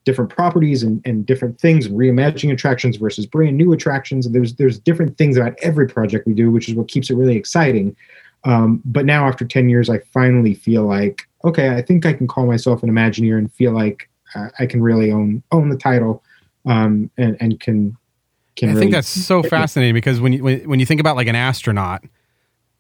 different properties and, and different things and reimagining attractions versus brand new attractions and there's there's different things about every project we do which is what keeps it really exciting um, but now after 10 years i finally feel like okay i think i can call myself an imagineer and feel like uh, i can really own own the title um, and and can can I really think that's so fascinating because when you when, when you think about like an astronaut,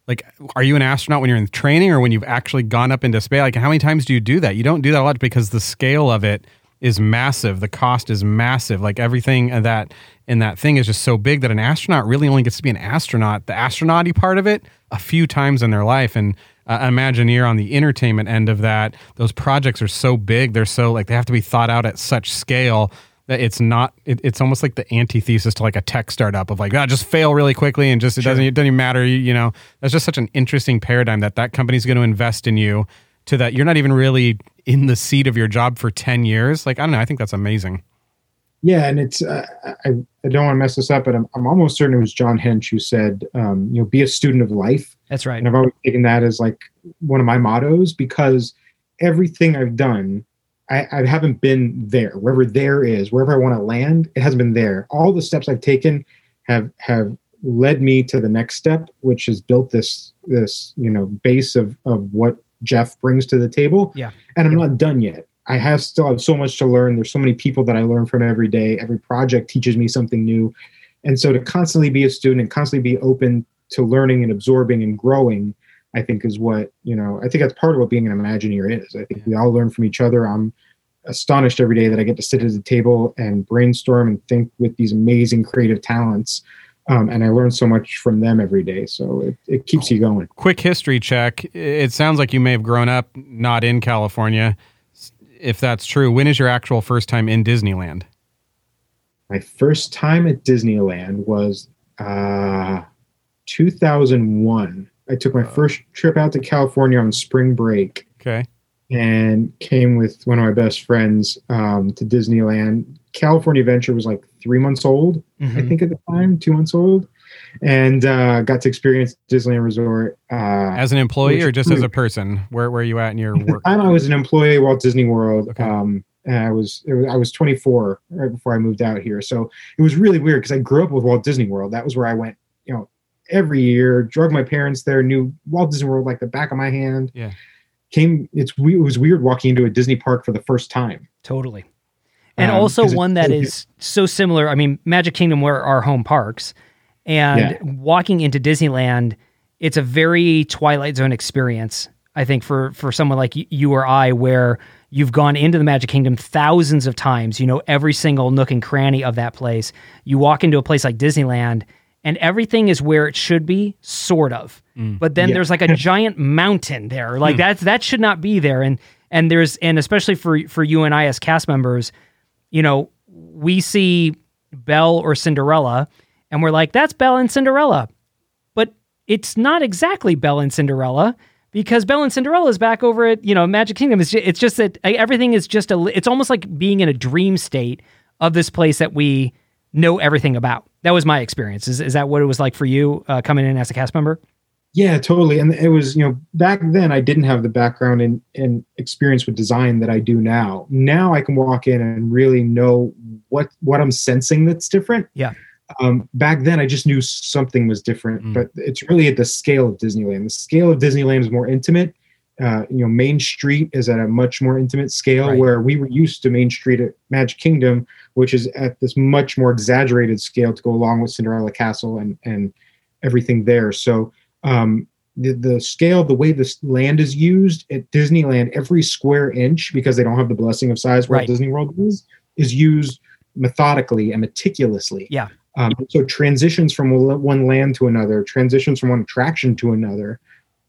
like are you an astronaut when you're in training or when you've actually gone up into space? Like how many times do you do that? You don't do that a lot because the scale of it is massive. The cost is massive. Like everything that in that thing is just so big that an astronaut really only gets to be an astronaut, the astronauty part of it, a few times in their life. And uh, Imagineer on the entertainment end of that, those projects are so big. They're so like they have to be thought out at such scale that it's not. It, it's almost like the antithesis to like a tech startup of like, ah, just fail really quickly and just it doesn't it doesn't even matter. You, you know, that's just such an interesting paradigm that that company's going to invest in you to that you're not even really in the seat of your job for ten years. Like I don't know. I think that's amazing. Yeah, and it's uh, I, I don't want to mess this up, but I'm, I'm almost certain it was John Hench who said, um, you know, be a student of life. That's right. And I've always taken that as like one of my mottos because everything I've done, I, I haven't been there. Wherever there is, wherever I want to land, it hasn't been there. All the steps I've taken have have led me to the next step, which has built this this you know base of of what Jeff brings to the table. Yeah. And I'm not done yet. I have still have so much to learn. There's so many people that I learn from every day. Every project teaches me something new. And so to constantly be a student and constantly be open to learning and absorbing and growing, I think is what, you know, I think that's part of what being an Imagineer is. I think we all learn from each other. I'm astonished every day that I get to sit at the table and brainstorm and think with these amazing creative talents. Um, and I learn so much from them every day. So it, it keeps you going. Quick history check. It sounds like you may have grown up not in California. If that's true, when is your actual first time in Disneyland? My first time at Disneyland was uh, 2001. I took my first trip out to California on spring break Okay. And came with one of my best friends um, to Disneyland. California Adventure was like three months old, I Mhm. think at the time, two months old, and uh, got to experience Disneyland Resort. Uh, As an employee or just as a person? Where where are you at in your work? time I was an employee at Walt Disney World. Okay. Um, and I was, it was I was 24 right before I moved out here, so it was really weird because I grew up with Walt Disney World. That was where I went, you know, every year. Drug my parents there, knew Walt Disney World like the back of my hand. Yeah. Came. It's we- it was weird walking into a Disney park for the first time. Totally. And Um, also one that so so similar. I mean, Magic Kingdom were our home parks, and Yeah. walking into Disneyland, it's a very Twilight Zone experience. I think for for someone like you or I, where you've gone into the Magic Kingdom thousands of times, you know every single nook and cranny of that place. You walk into a place like Disneyland, and everything is where it should be, sort of. But then Yeah. there's like a giant mountain there. Like that's that should not be there. And and there's and especially for for you and I as cast members, you know, we see Belle or Cinderella and we're like, that's Belle and Cinderella. But it's not exactly Belle and Cinderella because Belle and Cinderella is back over at you know Magic Kingdom. It's just, it's just that uh, everything is just a. It's almost like being in a dream state of this place that we know everything about. That was my experience. Is is that what it was like for you uh, coming in as a cast member? Yeah, totally. And it was, you know, back then I didn't have the background and, and experience with design that I do now. Now I can walk in and really know what what I'm sensing that's different. Yeah. Um, back then I just knew something was different, Mm. but it's really at the scale of Disneyland. The scale of Disneyland is more intimate. Uh, you know, Main Street is at a much more intimate scale Right. where we were used to Main Street at Magic Kingdom, which is at this much more exaggerated scale to go along with Cinderella Castle and and everything there. So um, the, the scale, the way this land is used at Disneyland, every square inch, because they don't have the blessing of size where Right. Disney World is, is used methodically and meticulously. Yeah. Um, so transitions from one one land to another, transitions from one attraction to another,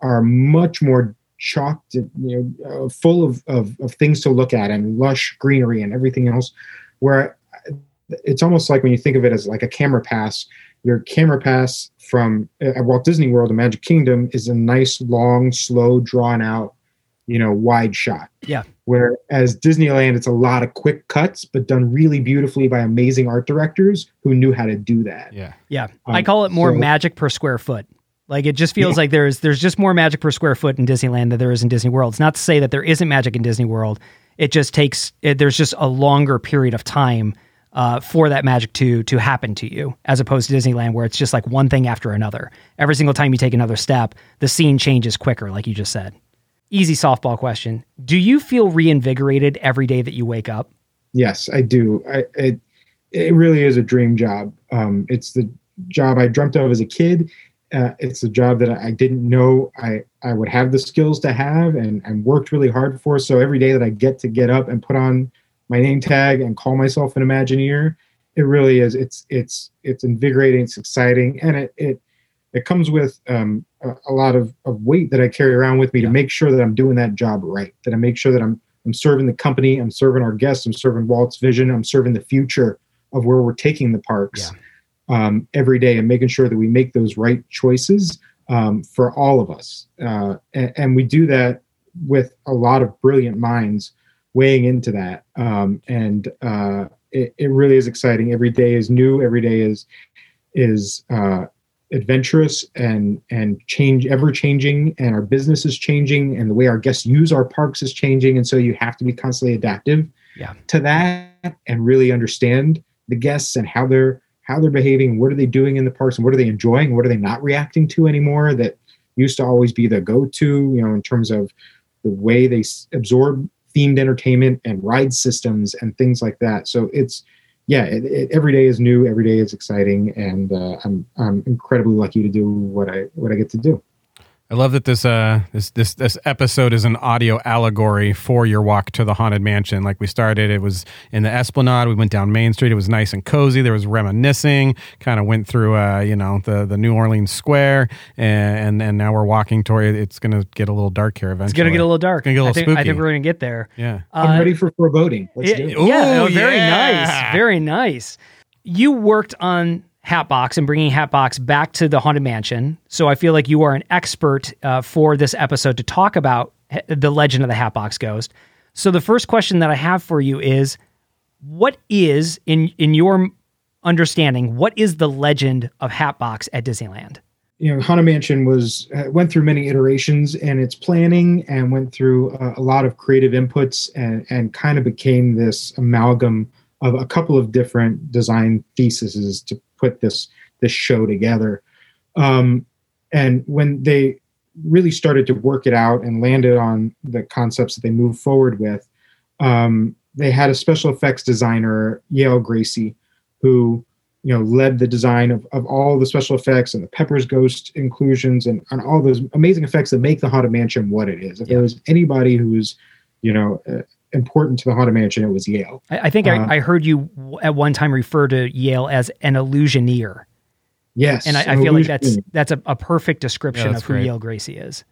are much more chalked, you know, uh, full of, of of things to look at and lush greenery and everything else. Where it's almost like when you think of it as like a camera pass, your camera pass from at Walt Disney World and Magic Kingdom is a nice, long, slow, drawn out, you know, wide shot. Yeah. Whereas Disneyland, it's a lot of quick cuts, but done really beautifully by amazing art directors who knew how to do that. Yeah. Yeah, Um, I call it more so- magic per square foot. Like it just feels Yeah. like there's there's just more magic per square foot in Disneyland than there is in Disney World. It's not to say that there isn't magic in Disney World. It just takes it, there's just a longer period of time uh, for that magic to to happen to you, as opposed to Disneyland where it's just like one thing after another. Every single time you take another step, the scene changes quicker, like you just said. Easy softball question: Do you feel reinvigorated every day that you wake up? Yes, I do. I, it it really is a dream job. Um, it's the job I dreamt of as a kid. Uh, it's a job that I didn't know I I would have the skills to have, and and worked really hard for. So every day that I get to get up and put on my name tag and call myself an Imagineer, it really is. It's it's it's invigorating. It's exciting, and it it it comes with um, a, a lot of, of weight that I carry around with me Yeah. to make sure that I'm doing that job right. That I make sure that I'm I'm serving the company, I'm serving our guests, I'm serving Walt's vision, I'm serving the future of where we're taking the parks um, every day, and making sure that we make those right choices um, for all of us. Uh, and, and we do that with a lot of brilliant minds weighing into that. Um, and uh, it, it really is exciting. Every day is new. Every day is is uh, adventurous and and change ever changing and our business is changing and the way our guests use our parks is changing and so you have to be constantly adaptive Yeah. to that and really understand the guests and how they're how they're behaving what are they doing in the parks and what are they enjoying what are they not reacting to anymore that used to always be the go-to you know in terms of the way they absorb themed entertainment and ride systems and things like that so it's yeah, it, it, every day is new. Every day is exciting, and uh, I'm I'm incredibly lucky to do what I what I get to do. I love that this uh this this this episode is an audio allegory for your walk to the haunted mansion. Like we started, it was in the Esplanade. We went down Main Street. It was nice and cozy. There was reminiscing. Kind of went through uh you know the the New Orleans Square, and and, and now we're walking toward. It's gonna get a little dark here eventually. It's gonna get a little dark. gonna get a little I think, I spooky. think we're gonna get there. yeah. I'm Uh, ready for foreboding. Let's Yeah, do it. yeah, Ooh, oh, very yeah. nice, very nice. You worked on Hatbox and bringing Hatbox back to the Haunted Mansion, so I feel like you are an expert uh, for this episode to talk about the legend of the Hatbox Ghost. So the first question that I have for you is, what is in in your understanding what is the legend of Hatbox at Disneyland? you know, Haunted Mansion was uh, went through many iterations in its planning and went through uh, a lot of creative inputs and and kind of became this amalgam of a couple of different design theses to put this this show together. Um, and when they really started to work it out and landed on the concepts that they moved forward with, um, they had a special effects designer, Yale Gracey, who you know led the design of, of all the special effects and the Pepper's Ghost inclusions and, and all those amazing effects that make the Haunted Mansion what it is. If there was anybody who's you know important to the Haunted Mansion, it was Yale. I, I think Uh, I, I heard you at one time refer to Yale as an illusioneer. Yes, and I, I feel like that's that's a, a perfect description that's of who great. Yale Gracey is.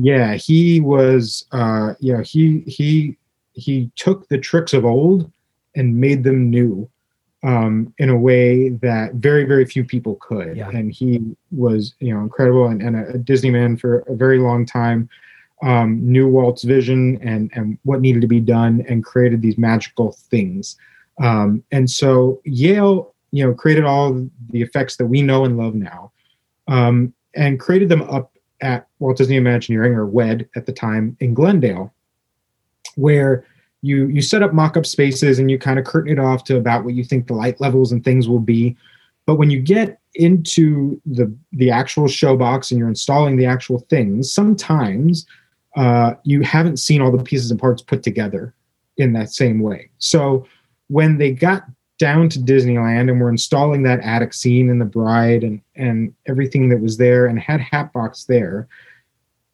yeah he was uh you know he he he took the tricks of old and made them new um in a way that very very few people could Yeah. and he was you know incredible and, and a, a disney man for a very long time um, knew Walt's vision and and what needed to be done, and created these magical things. Um, and so Yale, you know, created all the effects that we know and love now, um, and created them up at Walt Disney Imagineering or WED at the time in Glendale, where you you set up mock-up spaces and you kind of curtain it off to about what you think the light levels and things will be. But when you get into the the actual show box and you're installing the actual things, sometimes uh, you haven't seen all the pieces and parts put together in that same way. So when they got down to Disneyland and were installing that attic scene and the bride and and everything that was there and had Hatbox there,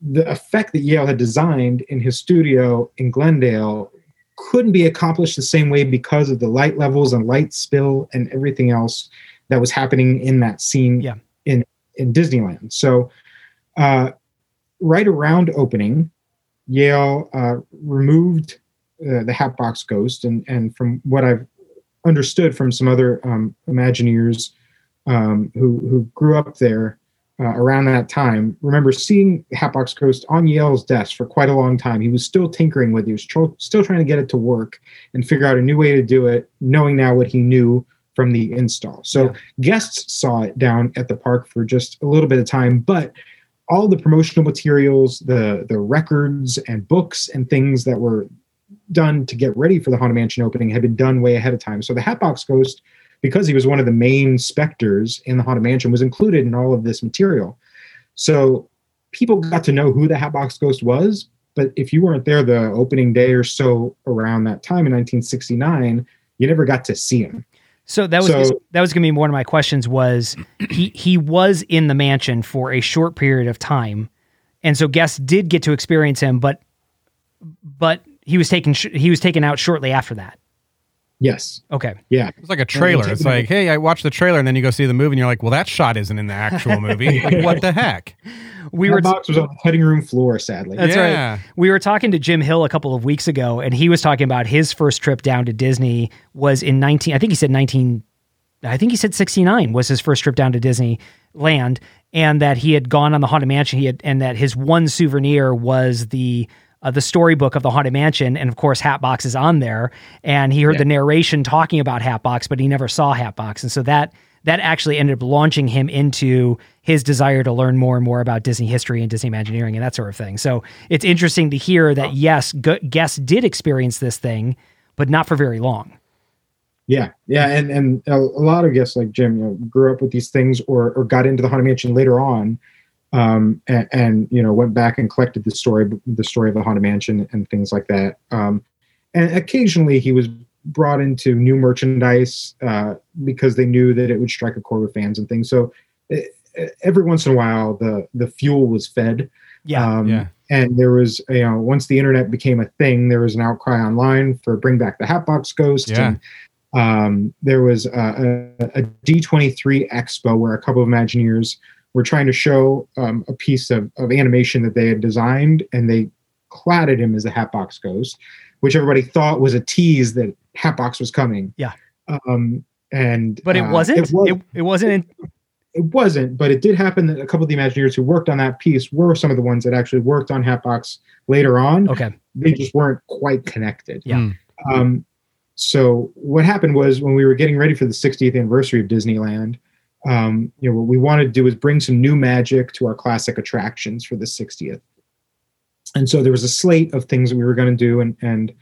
the effect that Yale had designed in his studio in Glendale couldn't be accomplished the same way because of the light levels and light spill and everything else that was happening in that scene Yeah. in in Disneyland. So uh, right around opening, Yale uh, removed uh, the Hatbox Ghost, and and from what I've understood from some other um, Imagineers um, who who grew up there uh, around that time, remember seeing Hatbox Ghost on Yale's desk for quite a long time. He was still tinkering with it. He was tro- still trying to get it to work and figure out a new way to do it, knowing now what he knew from the install. So guests saw it down at the park for just a little bit of time, but all the promotional materials, the the records and books and things that were done to get ready for the Haunted Mansion opening had been done way ahead of time. So the Hatbox Ghost, because he was one of the main specters in the Haunted Mansion, was included in all of this material. So people got to know who the Hatbox Ghost was, but if you weren't there the opening day or so around that time in 1969, you never got to see him. So that was So- that was going to be one of my questions. Was he he was in the mansion for a short period of time, and so guests did get to experience him, but but he was taken sh- he was taken out shortly after that. Yes. Okay, Yeah. It's like a trailer. It's like, hey, I watched the trailer, and then you go see the movie, and you're like, well, that shot isn't in the actual movie. like, what the heck? we That were box was on the cutting room floor, sadly. That's Yeah. right. We were talking to Jim Hill a couple of weeks ago, and he was talking about his first trip down to Disney was in 19, I think he said 19, I think he said 69 was his first trip down to Disneyland, and that he had gone on the Haunted Mansion. He had, and that his one souvenir was the uh, the storybook of the Haunted Mansion, and of course, Hatbox is on there. And he heard the narration talking about Hatbox, but he never saw Hatbox, and so that that actually ended up launching him into his desire to learn more and more about Disney history and Disney Imagineering and that sort of thing. So it's interesting to hear that yes, gu- guests did experience this thing, but not for very long. Yeah, yeah, and and a, a lot of guests like Jim, you know, grew up with these things or or got into the haunted mansion later on, um, and, and you know went back and collected the story, the story of the haunted mansion and things like that. Um, and occasionally he was brought into new merchandise uh, because they knew that it would strike a chord with fans and things. So eh, eh, every once in a while, the the fuel was fed. Yeah. Um, Yeah. And there was, you know, once the internet became a thing, there was an outcry online for bring back the Hatbox Ghost. Yeah. And um, there was a, a, a D23 expo where a couple of Imagineers were trying to show um, a piece of, of animation that they had designed, and they cladded him as the Hatbox Ghost, which everybody thought was a tease that Hatbox was coming. Yeah. Um, and But it uh, wasn't. It, was- it, wasn't. In, it wasn't, but it did happen that a couple of the Imagineers who worked on that piece were some of the ones that actually worked on Hatbox later on. okay. They just weren't quite connected. Yeah. Mm. Um, so what happened was when we were getting ready for the 60th anniversary of Disneyland, um, you know, what we wanted to do was bring some new magic to our classic attractions for the 60th. And so there was a slate of things that we were going to do, and and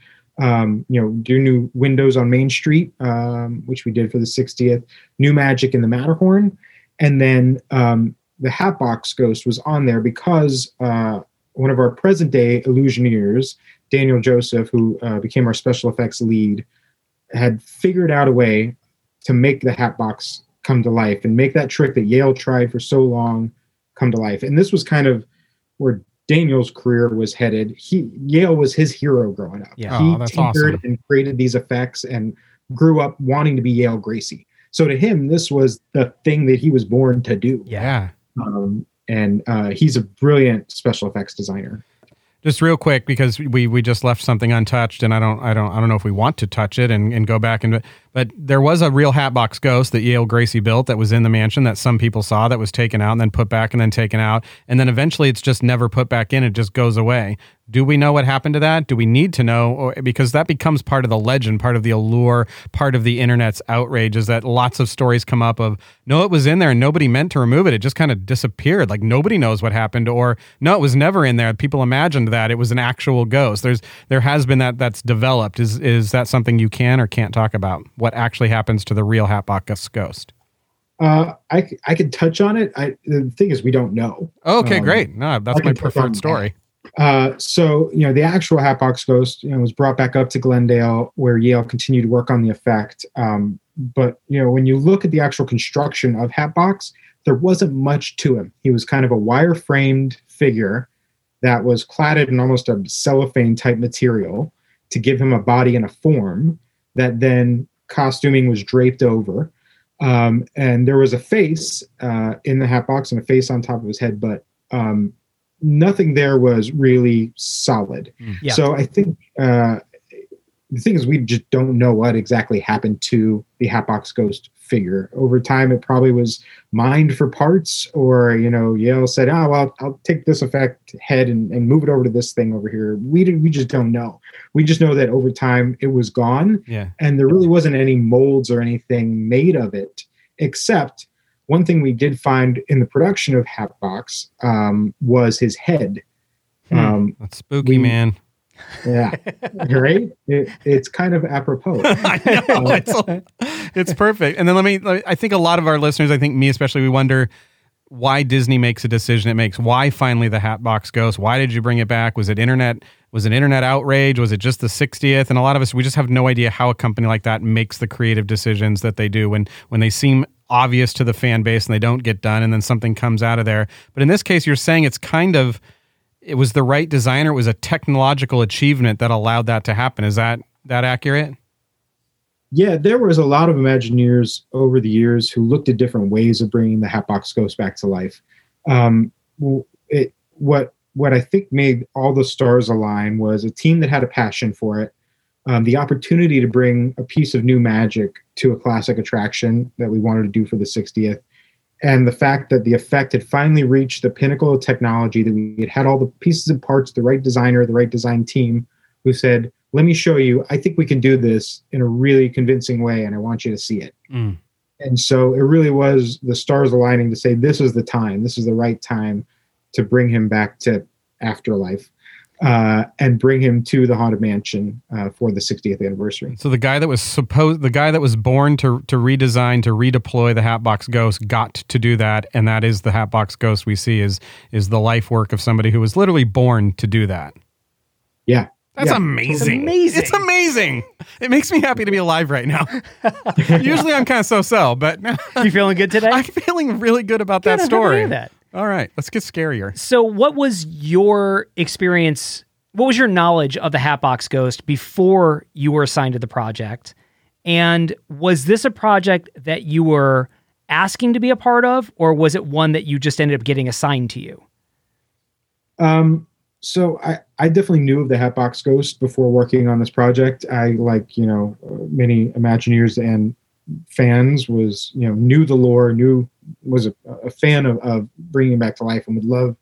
um, you know, do new windows on Main Street, um, which we did for the 60th. New magic in the Matterhorn, and then um, the Hatbox Ghost was on there because uh, one of our present day Illusioneers, Daniel Joseph, who uh, became our special effects lead, had figured out a way to make the Hatbox come to life and make that trick that Yale tried for so long come to life. And this was kind of where Daniel's career was headed. He Yale was his hero growing up. Yeah. he Oh, tinkered awesome. and created these effects and grew up wanting to be Yale Gracey. So to him, this was the thing that he was born to do. Yeah. Um, and uh, he's a brilliant special effects designer. Just real quick because we we just left something untouched, and I don't I don't I don't know if we want to touch it and, and go back and But there was a real Hatbox Ghost that Yale Gracey built that was in the mansion that some people saw that was taken out and then put back and then taken out. And then eventually it's just never put back in. It just goes away. Do we know what happened to that? Do we need to know? Or, because that becomes part of the legend, part of the allure, part of the internet's outrage is that lots of stories come up of, no, it was in there and nobody meant to remove it. It just kind of disappeared. Like nobody knows what happened. Or no, it was never in there. People imagined that it was an actual ghost. There's, there has been that that's developed. Is, is that something you can or can't talk about? What actually happens to the real Hatbox ghost? Uh, I I could touch on it. I the thing is we don't know. Okay, Um, great. No, that's my can preferred story. Uh, so you know the actual Hatbox Ghost you know was brought back up to Glendale where Yale continued to work on the effect. Um, but you know when you look at the actual construction of Hatbox, there wasn't much to him. He was kind of a wire framed figure that was cladded in almost a cellophane type material to give him a body and a form that then costuming was draped over. Um, and there was a face uh, in the hat box and a face on top of his head, but um, nothing there was really solid. Yeah. So I think uh, the thing is, we just don't know what exactly happened to the Hatbox Ghost figure. Over time, it probably was mined for parts, or you know, Yale said, "Oh, well, I'll take this effect head and, and move it over to this thing over here." We did, we just don't know. We just know that over time it was gone, Yeah. and there really wasn't any molds or anything made of it, except one thing we did find in the production of Hatbox um, was his head. Hmm. Um, That's spooky, We- man. Yeah, right. It, it's kind of apropos. I know um, it's it's perfect. And then let me. let me- I think a lot of our listeners, I think me especially, we wonder why Disney makes a decision it makes. Why finally the Hatbox Ghost? Why did you bring it back? Was it internet? Was it internet outrage? Was it just the 60th? And a lot of us, we just have no idea how a company like that makes the creative decisions that they do when when they seem obvious to the fan base and they don't get done, and then something comes out of there. But in this case, you're saying it's kind of it was the right designer. It was a technological achievement that allowed that to happen. Is that that accurate? Yeah, there was a lot of Imagineers over the years who looked at different ways of bringing the Hatbox Ghost back to life. Um, it, what what I think made all the stars align was a team that had a passion for it, um, the opportunity to bring a piece of new magic to a classic attraction that we wanted to do for the 60th, and the fact that the effect had finally reached the pinnacle of technology that we had had all the pieces and parts, the right designer, the right design team, who said, "Let me show you. I think we can do this in a really convincing way, and I want you to see it." Mm. And so it really was the stars aligning to say, "This is the time. This is the right time to bring him back to afterlife." Uh, and bring him to the haunted mansion uh, for the 60th anniversary. So the guy that was supposed, the guy that was born to to redesign to redeploy the Hatbox Ghost, got to do that, and that is the Hatbox Ghost we see is is the life work of somebody who was literally born to do that. Yeah, That's Yeah. amazing. amazing. It's amazing. It makes me happy to be alive right now. Usually I'm kind of so so, but You feeling good today? I'm feeling really good about Good, that I'm happy to story. that. All right, let's get scarier. So, what was your experience? What was your knowledge of the Hatbox Ghost before you were assigned to the project? And was this a project that you were asking to be a part of, or was it one that you just ended up getting assigned to you? Um, so I, I definitely knew of the Hatbox Ghost before working on this project. I like you know uh, many Imagineers and fans was you know knew the lore, knew was a, a fan of, of bringing it back to life, and would love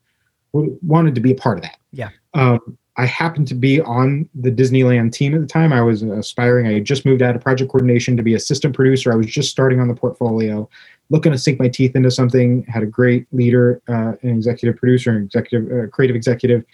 would, wanted to be a part of that. Yeah. Um, I happened to be on the Disneyland team at the time. I was aspiring. I had just moved out of project coordination to be assistant producer. I was just starting on the portfolio, looking to sink my teeth into something. Had a great leader, uh, an executive producer, an executive, uh, creative executive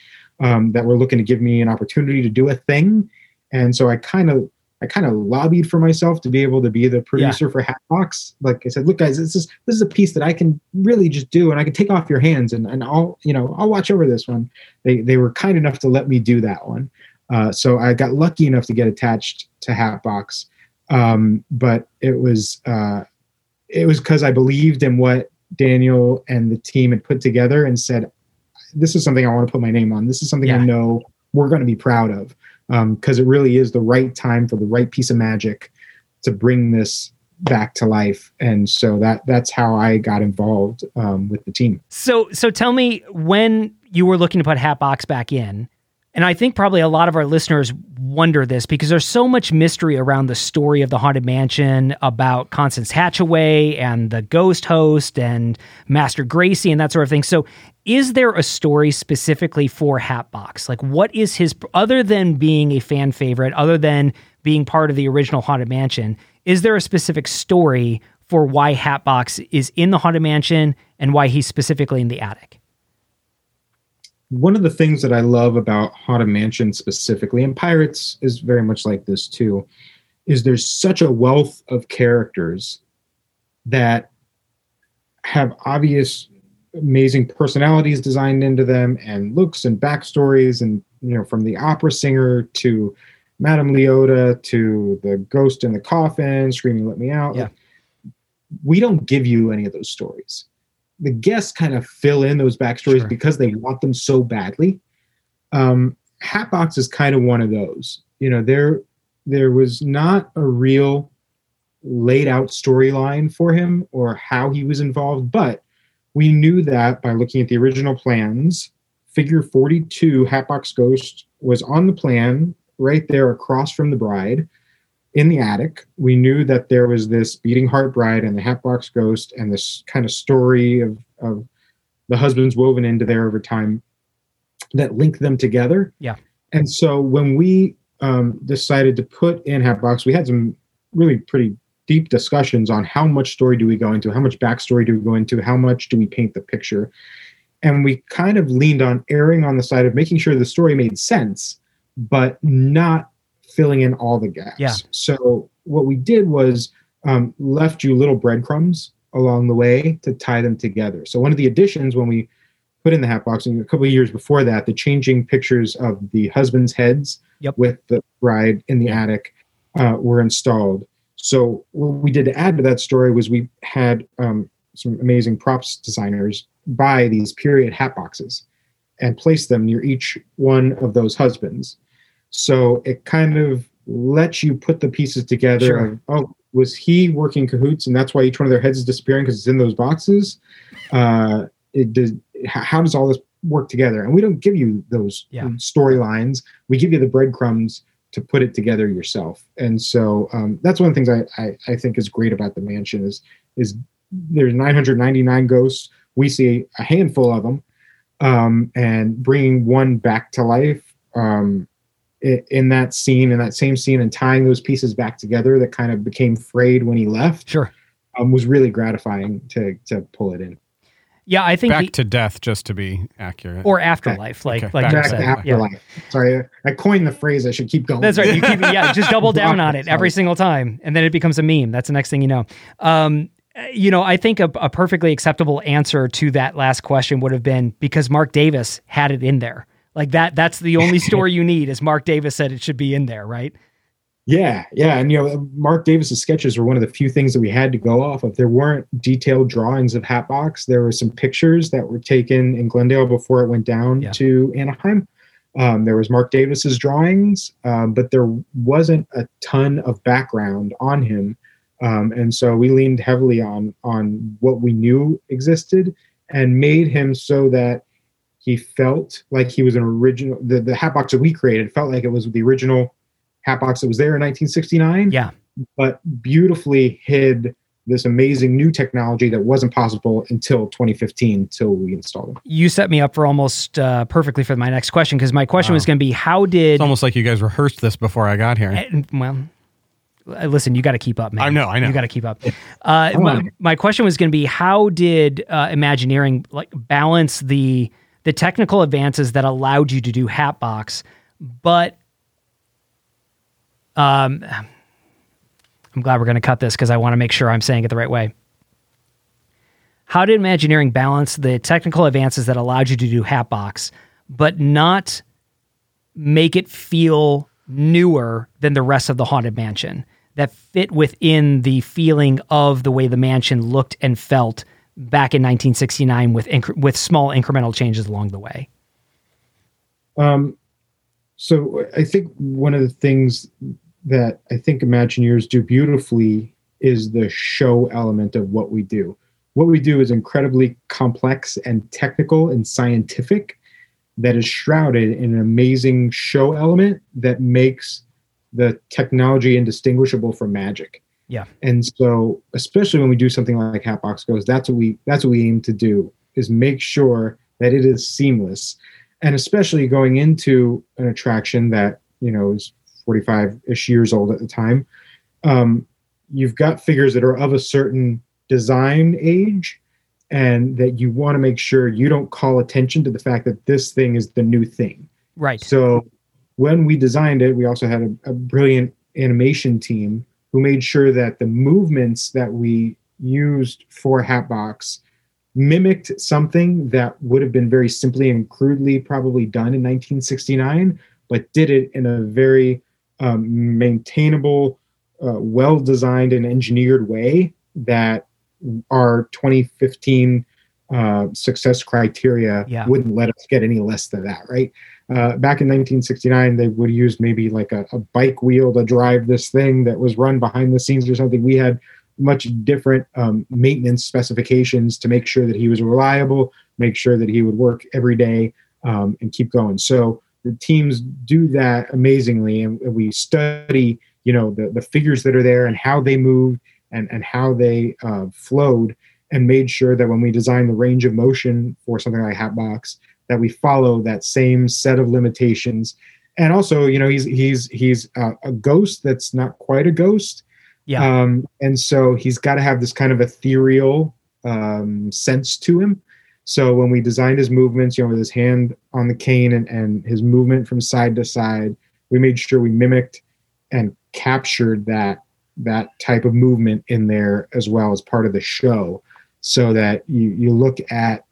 um, that were looking to give me an opportunity to do a thing. And so I kind of, I kind of lobbied for myself to be able to be the producer for Hatbox. Like I said, look, guys, this is this is a piece that I can really just do, and I can take off your hands, and, and I'll, you know, I'll watch over this one. They they were kind enough to let me do that one. Uh, so I got lucky enough to get attached to Hatbox, um, but it was uh, it was because I believed in what Daniel and the team had put together and said, "This is something I want to put my name on. This is something Yeah. I know we're going to be proud of because it really is the right time for the right piece of magic to bring this back to life." And so that that's how I got involved um, with the team. So, so tell me when you were looking to put Hatbox back in, And I think probably a lot of our listeners wonder this because there's so much mystery around the story of the Haunted Mansion about Constance Hatchaway and the ghost host and Master Gracey and that sort of thing. So, is there a story specifically for Hatbox? Like, what is his, other than being a fan favorite, other than being part of the original Haunted Mansion, is there a specific story for why Hatbox is in the Haunted Mansion and why he's specifically in the attic? One of the things that I love about Haunted Mansion specifically, and Pirates is very much like this too, is there's such a wealth of characters that have obvious, amazing personalities designed into them, and looks and backstories, and you know, from the opera singer to Madame Leota to the ghost in the coffin screaming, "Let me out!" Yeah. we don't give you any of those stories the guests kind of fill in those backstories Sure. because they want them so badly. Um, Hatbox is kind of one of those. You know, there there was not a real laid out storyline for him or how he was involved, but we knew that by looking at the original plans. Figure 42, Hatbox Ghost, was on the plan right there across from the bride in the attic. We knew that there was this beating heart bride and the Hatbox Ghost and this kind of story of, of the husbands woven into there over time that link them together. Yeah. And so when we um, decided to put in Hatbox, we had some really pretty deep discussions on how much story do we go into, how much backstory do we go into, how much do we paint the picture. And we kind of leaned on erring on the side of making sure the story made sense, but not filling in all the gaps. Yeah. So what we did was um, left you little breadcrumbs along the way to tie them together. So one of the additions when we put in the hat box, and a couple of years before that, the changing pictures of the husbands' heads Yep. with the bride in the attic uh, were installed. So what we did to add to that story was we had um, some amazing props designers buy these period hat boxes and place them near each one of those husbands. So it kind of lets you put the pieces together Sure. of, oh, was he working cahoots and that's why each one of their heads is disappearing because it's in those boxes? Uh, it does, how does all this work together? And we don't give you those Yeah. storylines. We give you the breadcrumbs to put it together yourself. And so um, that's one of the things I, I, I think is great about the mansion is is there's 999 ghosts. We see a handful of them, um, and bringing one back to life um, in that scene, in that same scene, and tying those pieces back together that kind of became frayed when he left Sure. um, was really gratifying to to pull it in. Yeah, I think Back the- to death, just to be accurate. or afterlife, like Okay, like back Jeff Back to to said. Yeah. afterlife. Sorry, I coined the phrase. I should keep going. That's right. You keep yeah, just double down on it every single time, and then it becomes a meme. That's the next thing you know. Um, you know, I think a, a perfectly acceptable answer to that last question would have been because Marc Davis had it in there. Like that. That's the only story you need. Is Marc Davis said it should be in there, right? Yeah, yeah, and you know, Marc Davis's sketches were one of the few things that we had to go off of. There weren't detailed drawings of Hatbox. There were some pictures that were taken in Glendale before it went down Yeah. to Anaheim. Um, there was Marc Davis's drawings, um, but there wasn't a ton of background on him, um, and so we leaned heavily on on what we knew existed and made him so that he felt like he was an original. The the Hatbox that we created felt like it was the original Hatbox that was there in 1969 Yeah. but beautifully hid this amazing new technology that wasn't possible until 2015 till we installed it. You set me up for almost uh, perfectly for my next question because my question Wow. was going to be how did it's almost like you guys rehearsed this before I got here. And, well, uh, listen, you got to keep up, man. I know, I know. You got to keep up. Uh, my, my question was going to be, how did uh, Imagineering like balance the the technical advances that allowed you to do Hatbox, but um, I'm glad we're going to cut this because I want to make sure I'm saying it the right way. How did Imagineering balance the technical advances that allowed you to do Hatbox, but not make it feel newer than the rest of the haunted mansion that fit within the feeling of the way the mansion looked and felt back in 1969 with incre- with small incremental changes along the way Um, so I think one of the things that I think Imagineers do beautifully is the show element of what we do. What we do is incredibly complex and technical and scientific, that is shrouded in an amazing show element that makes the technology indistinguishable from magic. Yeah. And so, especially when we do something like Hatbox Ghost, that's what we that's what we aim to do is make sure that it is seamless, and especially going into an attraction that you know is 45 ish years old at the time. Um, you've got figures that are of a certain design age, and that you want to make sure you don't call attention to the fact that this thing is the new thing. Right. So when we designed it, we also had a, a brilliant animation team who made sure that the movements that we used for Hatbox mimicked something that would have been very simply and crudely probably done in 1969, but did it in a very um, maintainable, uh, well designed, and engineered way that our 2015 uh, success criteria Yeah. wouldn't let us get any less than that, right? Uh, back in 1969, they would use maybe like a, a bike wheel to drive this thing that was run behind the scenes or something. We had much different um, maintenance specifications to make sure that he was reliable, make sure that he would work every day, um, and keep going. So the teams do that amazingly, and we study, you know, the the figures that are there and how they moved and and how they uh, flowed, and made sure that when we design the range of motion for something like Hatbox, that we follow that same set of limitations. And also, you know, he's he's he's uh, a ghost that's not quite a ghost. Yeah. Um, and so he's got to have this kind of ethereal um, sense to him. So when we designed his movements, you know, with his hand on the cane and, and his movement from side to side, we made sure we mimicked and captured that that type of movement in there as well as part of the show. So that you you look at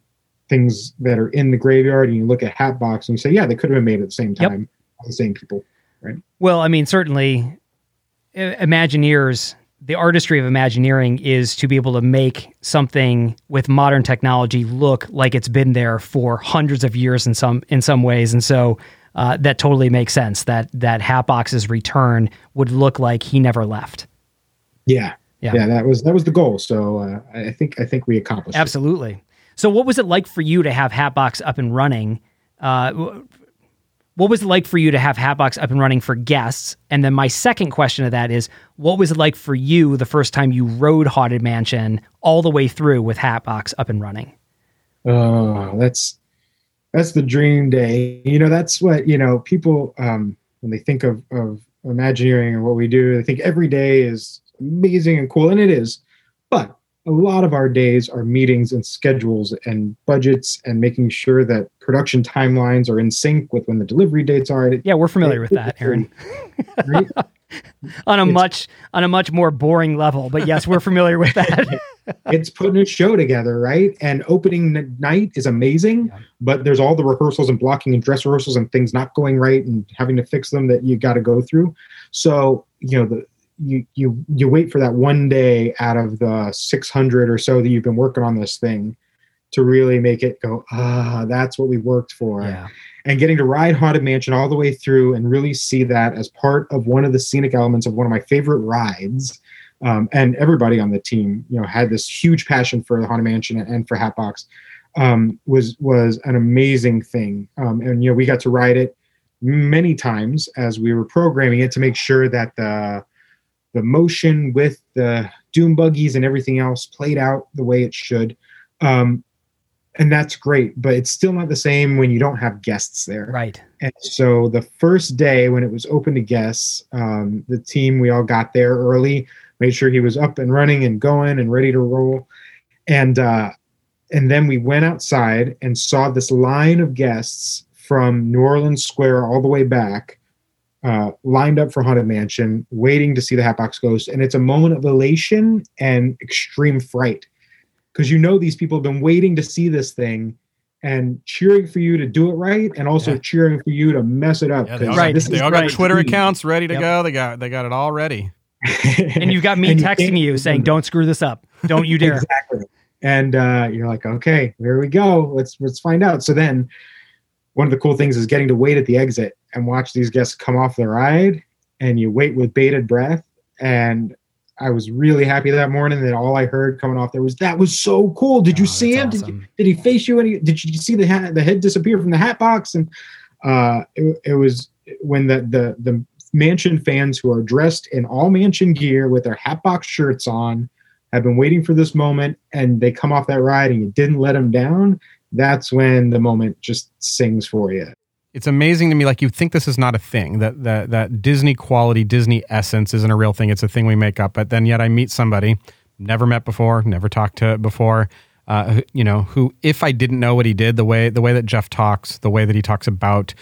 things that are in the graveyard and you look at Hatbox and you say, yeah, they could have been made at the same Yep. time, by the same people. Right? Well, I mean, certainly, uh, Imagineers, the artistry of Imagineering is to be able to make something with modern technology look like it's been there for hundreds of years in some in some ways, and so uh, that totally makes sense. That that Hatbox's return would look like he never left. Yeah. Yeah. Yeah, that was that was the goal. So uh, I think I think we accomplished it. So, what was it like for you to have Hatbox up and running? Uh, what was it like for you to have Hatbox up and running for guests? And then my second question to that is, what was it like for you the first time you rode Haunted Mansion all the way through with Hatbox up and running? Oh, that's that's the dream day. You know, that's what you know. People um, when they think of of Imagineering and what we do, they think every day is amazing and cool, and it is. But a lot of our days are meetings and schedules and budgets and making sure that production timelines are in sync with when the delivery dates are. Yeah, we're familiar with that, Aaron. Right? on a It's- much on a much more boring level, but yes, we're familiar with that. it's putting a show together, right? And opening n- night is amazing, Yeah. but there's all the rehearsals and blocking and dress rehearsals and things not going right and having to fix them that you got to go through. So you know the you you you wait for that one day out of the 600 or so that you've been working on this thing to really make it go ah that's what we worked for yeah, and getting to ride Haunted Mansion all the way through and really see that as part of one of the scenic elements of one of my favorite rides. Um, and everybody on the team, you know, had this huge passion for the Haunted Mansion and, and for Hatbox. Um, was was an amazing thing, um, and you know, we got to ride it many times as we were programming it to make sure that the the motion with the doom buggies and everything else played out the way it should. Um, and that's great, but it's still not the same when you don't have guests there. right. And so the first day when it was open to guests, um, the team we all got there early, made sure he was up and running and going and ready to roll, and uh, and then we went outside and saw this line of guests from New Orleans Square all the way back, uh, lined up for Haunted Mansion, waiting to see the Hatbox Ghost, and it's a moment of elation and extreme fright because you know these people have been waiting to see this thing and cheering for you to do it right and also Yeah. cheering for you to mess it up. Yeah, they 'cause all, Right. this they is all right. got Twitter accounts ready to Yep. go. They got they got it all ready. And you've got me And you texting can't- you saying, "Don't screw this up. Don't you dare." exactly. And uh, you're like, okay, here we go. Let's let's find out. So then, one of the cool things is getting to wait at the exit and watch these guests come off the ride, and you wait with bated breath. And I was really happy that morning that all I heard coming off there was that was so cool. Did you Oh, see him? that's Did, you, did he face you? Any? Did you see the hat, the head disappear from the hat box? And uh, it, it was when the the the mansion fans who are dressed in all mansion gear with their hat box shirts on have been waiting for this moment, and they come off that ride and you didn't let them down. That's when the moment just sings for you. It's amazing to me like you think this is not a thing that that that disney quality disney essence isn't a real thing it's a thing we make up but then yet i meet somebody never met before never talked to before uh, you know who if i didn't know what he did the way the way that jeff talks the way that he talks about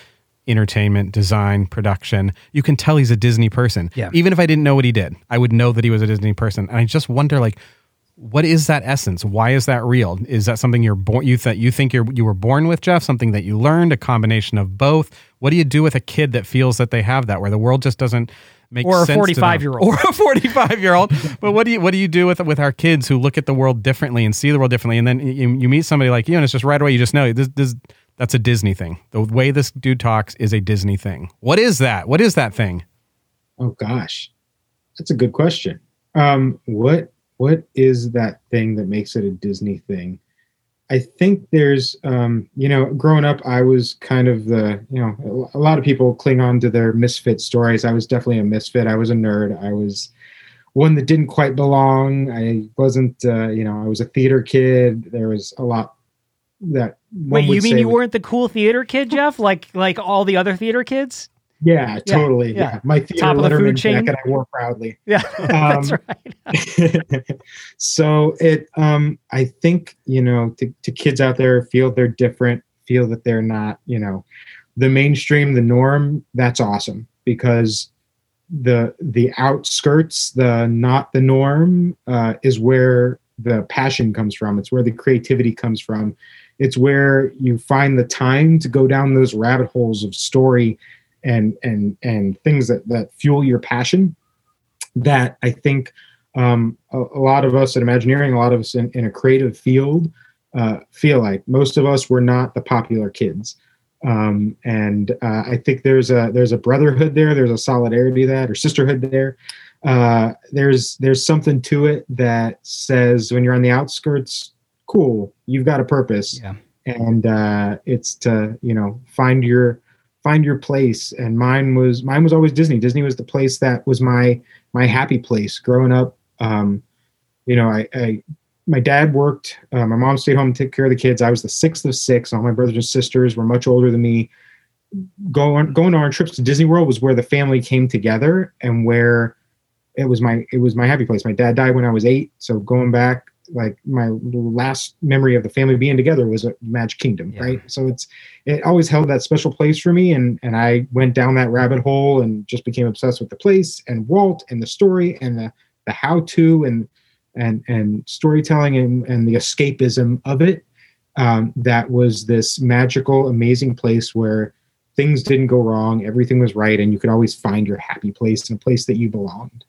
entertainment design production you can tell he's a disney person Yeah. even if i didn't know what he did i would know that he was a disney person and i just wonder like what is that essence? Why is that real? Is that something you're born you that you think you're you were born with, Jeff? Something that you learned, a combination of both? What do you do with a kid that feels that they have that, where the world just doesn't make Or a sense to them? 45-year-old. or a 45 year old? But what do you what do you do with with our kids who look at the world differently and see the world differently, and then you, you meet somebody like you, and it's just right away you just know this this that's a Disney thing. The way this dude talks is a Disney thing. What is that? What is that thing? Oh gosh, that's a good question. Um, what what is that thing that makes it a Disney thing? I think there's, um, you know, growing up, I was kind of the, you know, a lot of people cling on to their misfit stories. I was definitely a misfit. I was a nerd. I was one that didn't quite belong. I wasn't, uh, you know, I was a theater kid. There was a lot that. Wait, you mean you was- weren't the cool theater kid, Jeff? Like like all the other theater kids? Yeah, totally. yeah. Yeah, my theater Top the Letterman chain? jacket I wore proudly. Yeah, that's Um, right. so it um i think you know to, to kids out there feel they're different feel that they're not you know the mainstream the norm that's awesome because the the outskirts the not the norm uh, is where the passion comes from it's where the creativity comes from it's where you find the time to go down those rabbit holes of story and and and things that that fuel your passion that i think um, a, a lot of us at Imagineering, a lot of us in, in a creative field, uh, feel like most of us were not the popular kids, um, and uh, I think there's a there's a brotherhood there, there's a solidarity that or sisterhood there. Uh, there's there's something to it that says when you're on the outskirts, cool, you've got a purpose, Yeah. and uh, it's to you know find your find your place. And mine was mine was always Disney. Disney was the place that was my my happy place growing up um, you know, I, I my dad worked. Uh, my mom stayed home to take care of the kids. I was the sixth of six. All my brothers and sisters were much older than me. Going going on trips to Disney World was where the family came together and where it was my it was my happy place. My dad died when I was eight, so going back, like my last memory of the family being together was at Magic Kingdom, Yeah. right? So it's it always held that special place for me, and and I went down that rabbit hole and just became obsessed with the place and Walt and the story and the the how to and and and storytelling and, and the escapism of it um, that was this magical amazing place where things didn't go wrong everything was right and you could always find your happy place and a place that you belonged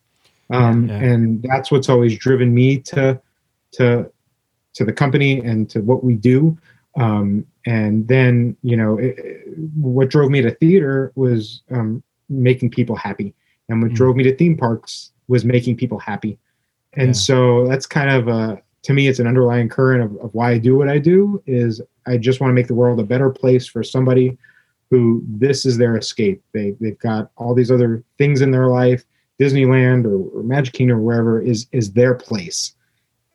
um, Yeah. and that's what's always driven me to to to the company and to what we do. Um, and then you know it, it- what drove me to theater was um, making people happy. And what Mm. drove me to theme parks was making people happy. And Yeah. so that's kind of a to me it's an underlying current of, of why i do what i do is i just want to make the world a better place for somebody who this is their escape. They, they've got all these other things in their life disneyland or, or magic kingdom or wherever is is their place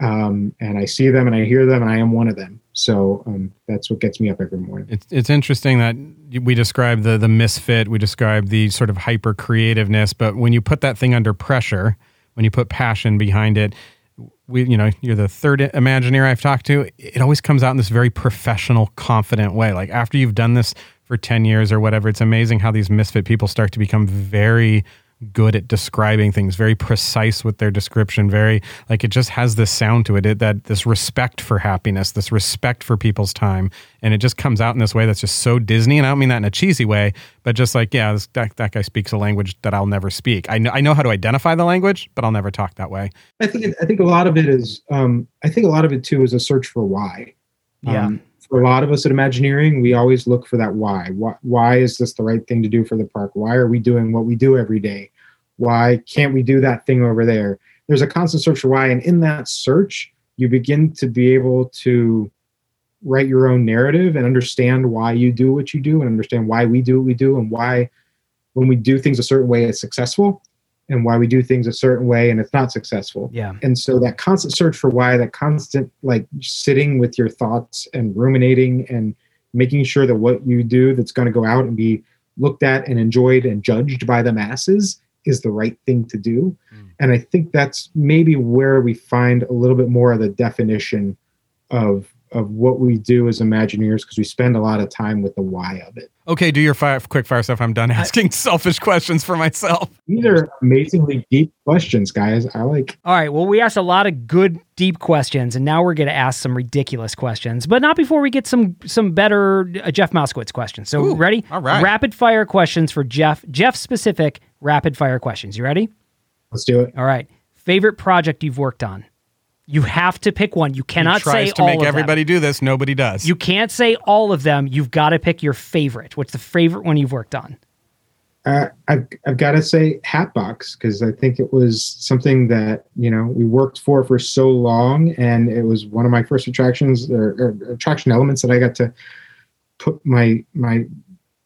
um, and i see them and i hear them and i am one of them so um, that's what gets me up every morning It's it's interesting that we describe the the misfit, we describe the sort of hyper creativeness, but when you put that thing under pressure, when you put passion behind it, we you know you're the third Imagineer I've talked to. It always comes out in this very professional, confident way. Like after you've done this for ten years or whatever, it's amazing how these misfit people start to become very good at describing things very precise with their description very like it just has this sound to it, it that this respect for happiness this respect for people's time and it just comes out in this way that's just so disney and i don't mean that in a cheesy way but just like yeah this, that, that guy speaks a language that i'll never speak I know, I know how to identify the language but i'll never talk that way I think I think a lot of it is um, I think a lot of it too is a search for why. Yeah. Um, for a lot of us at Imagineering, we always look for that why. why. Why is this the right thing to do for the park? Why are we doing what we do every day? Why can't we do that thing over there? there's a constant search for why, and in that search, you begin to be able to write your own narrative and understand why you do what you do, and understand why we do what we do, and why when we do things a certain way it's successful, and why we do things a certain way and it's not successful. Yeah. And so that constant search for why, that constant like sitting with your thoughts and ruminating and making sure that what you do that's going to go out and be looked at and enjoyed and judged by the masses is the right thing to do. Mm. And I think that's maybe where we find a little bit more of the definition of of what we do as Imagineers because we spend a lot of time with the why of it. Okay, do your fire, quick fire stuff. I'm done asking selfish questions for myself. These are amazingly deep questions, guys. I like All right. Well, we asked a lot of good, deep questions, and now we're going to ask some ridiculous questions, but not before we get some some better uh, Jeff Moskowitz questions. So, Ooh, ready? all right. Rapid fire questions for Jeff. Jeff specific rapid fire questions. You ready? let's do it. All right. Favorite project you've worked on? You have to pick one. You cannot he tries say to all make of everybody them. do this. Nobody does. You can't say all of them. You've got to pick your favorite. What's the favorite one you've worked on? Uh, I've I've got to say Hatbox because I think it was something that you know we worked for for so long, and it was one of my first attractions or, or attraction elements that I got to put my my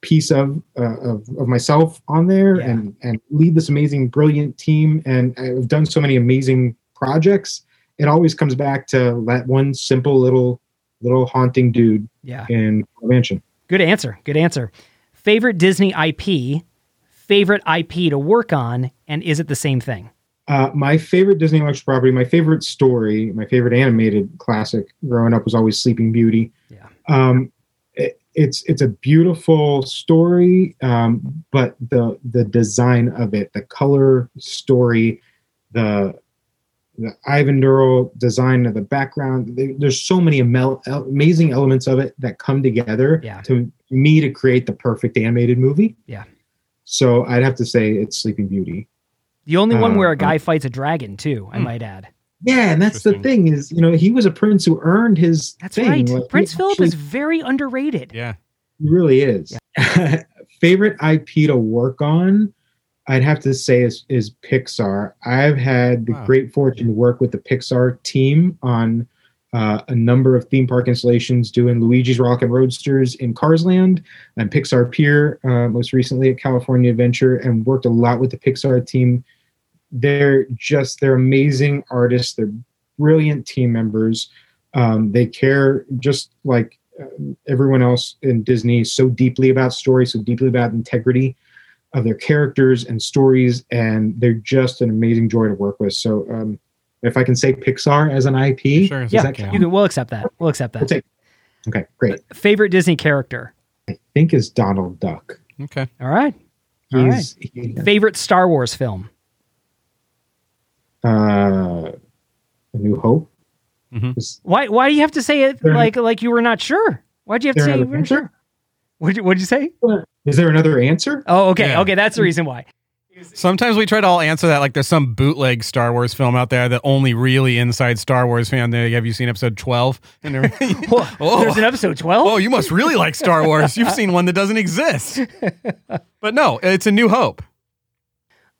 piece of uh, of, of myself on there Yeah. and and lead this amazing, brilliant team. And I've done so many amazing projects. It always comes back to that one simple little little haunting dude Yeah. in Mansion. Good answer. Good answer. Favorite Disney IP, favorite IP to work on, and is it the same thing? Uh, my favorite Disney intellectual property, my favorite story, my favorite animated classic growing up was always Sleeping Beauty. Yeah. Um, it, it's it's a beautiful story, um, but the the design of it, the color story, the the Eyvind Earle design of the background. there- There's so many amel- amazing elements of it that come together Yeah. to me to create the perfect animated movie. Yeah. So I'd have to say it's Sleeping Beauty. The only one Uh, where a guy fights a dragon, too, I Hmm. might add. Yeah, and that's the thing is, you know, he was a prince who earned his. That's thing. right. Like, Prince Philip actually- is very underrated. yeah. he really is. Favorite IP to work on, I'd have to say is is Pixar. I've had the Wow. great fortune to work with the Pixar team on uh, a number of theme park installations, doing Luigi's Rollickin' Roadsters in Cars Land and Pixar Pier, uh, most recently at California Adventure, and worked a lot with the Pixar team. They're just they're amazing artists. They're brilliant team members. Um, they care just like uh, everyone else in Disney so deeply about story, so deeply about integrity of their characters and stories, and they're just an amazing joy to work with. So, um, if I can say Pixar as an IP, Sure. does Yeah, that count? you can, we'll accept that. We'll accept We'll that. take- Okay, great. Favorite Disney character? I think is Donald Duck. Okay. All right. All right. He- Favorite Star Wars film? uh, A New Hope. Mhm. Why Why do you have to say it like like you were not sure? Why'd you have to say you weren't sure? What'd you, what'd you say? Is there another answer? Oh, okay. Yeah. Okay, that's the reason why. Sometimes we try to all answer that like there's some bootleg Star Wars film out there that only really inside Star Wars fan. There, have you seen episode 12? And everything? Whoa, Oh. There's an episode 12? oh, you must really like Star Wars. You've seen one that doesn't exist. But no, it's a New Hope.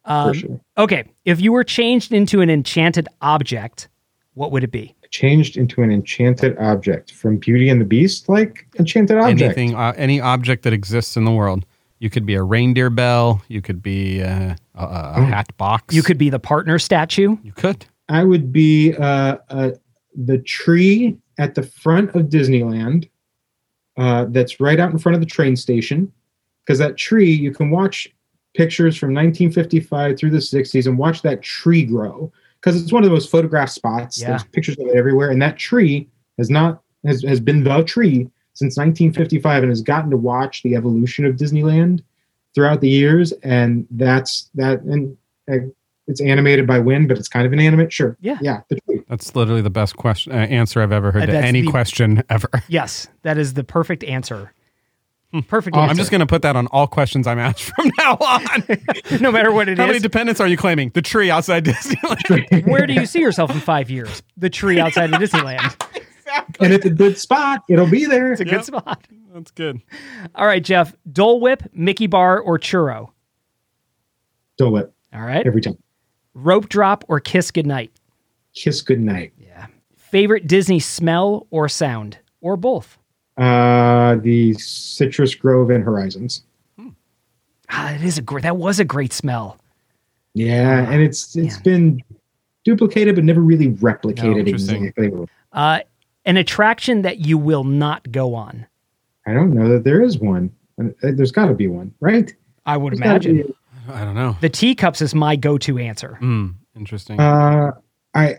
Um, sure. Okay, if you were changed into an enchanted object, what would it be? Changed into an enchanted object from Beauty and the Beast, like enchanted object. Anything, uh, any object that exists in the world. You could be a reindeer bell. You could be uh, a, a Oh. hat box. You could be the partner statue. You could. I would be uh, uh, the tree at the front of Disneyland uh, that's right out in front of the train station. Because that tree, you can watch pictures from 1955 through the 60s and watch that tree grow. Because it's one of the most photographed spots. Yeah. There's pictures of it everywhere. And that tree has not has, has been the tree since 1955 and has gotten to watch the evolution of Disneyland throughout the years. And that's that. And uh, it's animated by wind, but it's kind of inanimate. Sure. Yeah. Yeah. The tree. That's literally the best question uh, answer I've ever heard Uh, to any the- question ever. Yes, that is the perfect answer. Perfect uh, Awesome. answer. I'm just going to put that on all questions I'm asked from now on. no matter what it How many dependents are you claiming? The tree outside Disneyland. where do you see yourself in five years? The tree outside of Disneyland. exactly. and it's a good spot. It'll be there. It's a good spot. That's good. All right, Jeff. Dole Whip, Mickey Bar, or Churro? Dole Whip All right. every time. Rope drop or kiss goodnight? Kiss goodnight. Yeah. Favorite Disney smell or sound? Or both? Uh, the Citrus Grove and Horizons. Ah, it is a great that was a great smell. Yeah, and it's it's man. been duplicated but never really Oh, replicated interesting. exactly. Uh an attraction that you will not go on. I don't know that there is one. Uh, There's got to be one, right? I would There's imagine. I don't know. The teacups is my go-to answer. Hmm. Interesting. Uh, I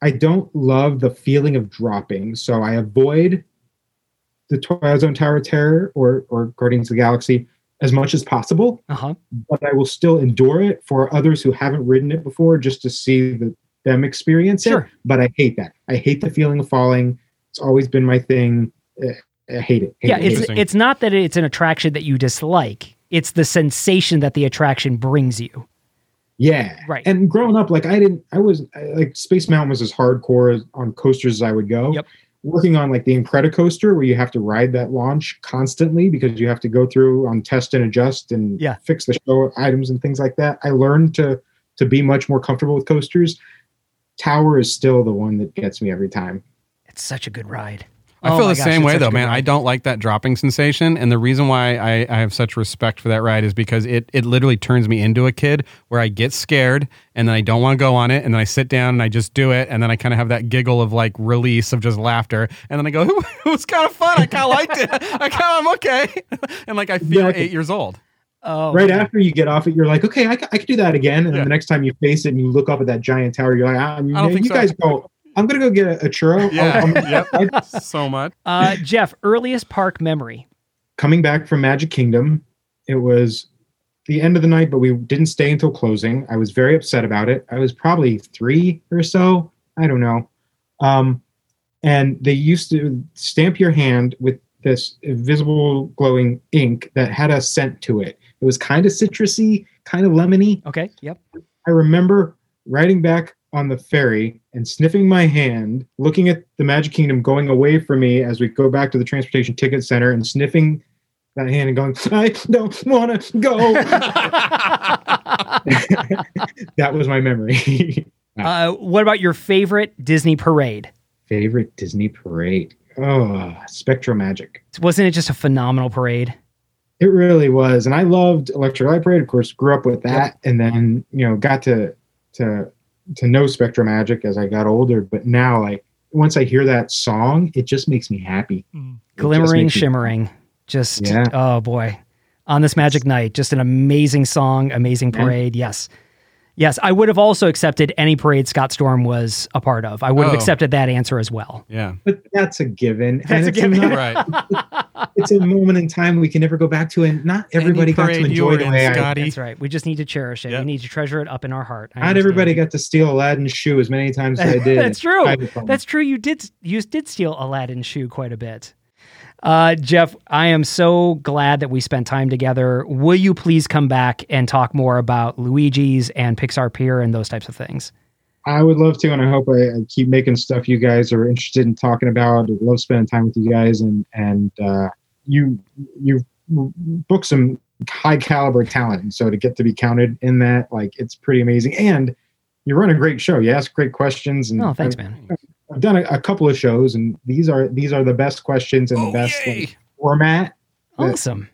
I don't love the feeling of dropping, so I avoid the Twilight Zone Tower of Terror or or Guardians of the Galaxy as much as possible. Uh-huh. But I will still endure it for others who haven't ridden it before, just to see the, them experience Sure. it. But I hate that. I hate the feeling of falling. It's always been my thing. Eh, I hate it. Hate Yeah, it, it's it. It's not that it's an attraction that you dislike. It's the sensation that the attraction brings you. Yeah. Right. And growing up, like I didn't, I was I, like Space Mountain was as hardcore as, on coasters as I would go. Yep. Working on like the Incredicoaster where you have to ride that launch constantly because you have to go through on test and adjust and Yeah. fix the show items and things like that. I learned to to be much more comfortable with coasters. Tower is still the one that gets me every time. It's such a good ride. I Oh feel my the gosh, same way though, good man. I don't like that dropping sensation, and the reason why I, I have such respect for that ride is because it it literally turns me into a kid where I get scared and then I don't want to go on it, and then I sit down and I just do it, and then I kind of have that giggle of like release of just laughter, and then I go, it was kind of fun. I kind of liked it. I kind of I'm okay, and like I feel Yeah, eight years old. Oh, right man. after you get off it, you're like, okay, I, ca- I could do that again. And Yeah. then the next time you face it and you look up at that giant tower, you're like, ah, you, I don't think you so. guys go. I'm gonna go get a, a churro. I'll- Yeah, I'm- yep, so much. Uh, Jeff, earliest park memory. coming back from Magic Kingdom, it was the end of the night, but we didn't stay until closing. I was very upset about it. I was probably three or so. I don't know. Um, and they used to stamp your hand with this invisible glowing ink that had a scent to it. It was kind of citrusy, kind of lemony. Okay. Yep. I remember riding back on the ferry and sniffing my hand, looking at the Magic Kingdom going away from me as we go back to the transportation ticket center and sniffing that hand and going, I don't want to go. that was my memory. Uh, what about your favorite Disney parade? Favorite Disney parade? Oh, SpectroMagic. Wasn't it just a phenomenal parade? It really was, and I loved Electric Light Parade. Of course, grew up with that, and then you know got to to to know SpectroMagic as I got older. But now, like once I hear that song, it just makes me happy. Mm. It just Glimmering, me- shimmering. Just Yeah. oh boy. On this magic night, just an amazing song, amazing parade. Yes. Yes, I would have also accepted any parade Scott Storm was a part of. I would have Oh. accepted that answer as well. Yeah, But that's a given. That's and a given. not- right. it's a moment in time we can never go back to, and not everybody got to enjoy were the in, way I. That's right. We just need to cherish it. Yep. We need to treasure it up in our heart. I Not understand. everybody got to steal Aladdin's shoe as many times as I did. That's true. I had fun. That's true. You did you did steal Aladdin's shoe quite a bit. Uh, Jeff, I am so glad that we spent time together. Will you please come back and talk more about Luigi's and Pixar Pier and those types of things? I would love to, and I hope I, I keep making stuff you guys are interested in talking about. I love spending time with you guys, and and uh, you you book some high caliber talent, and so to get to be counted in that, like it's pretty amazing. And you run a great show. You ask great questions, and Oh, thanks, man. I've done a, a couple of shows, and these are these are the best questions and the Oh, best like, format. Awesome.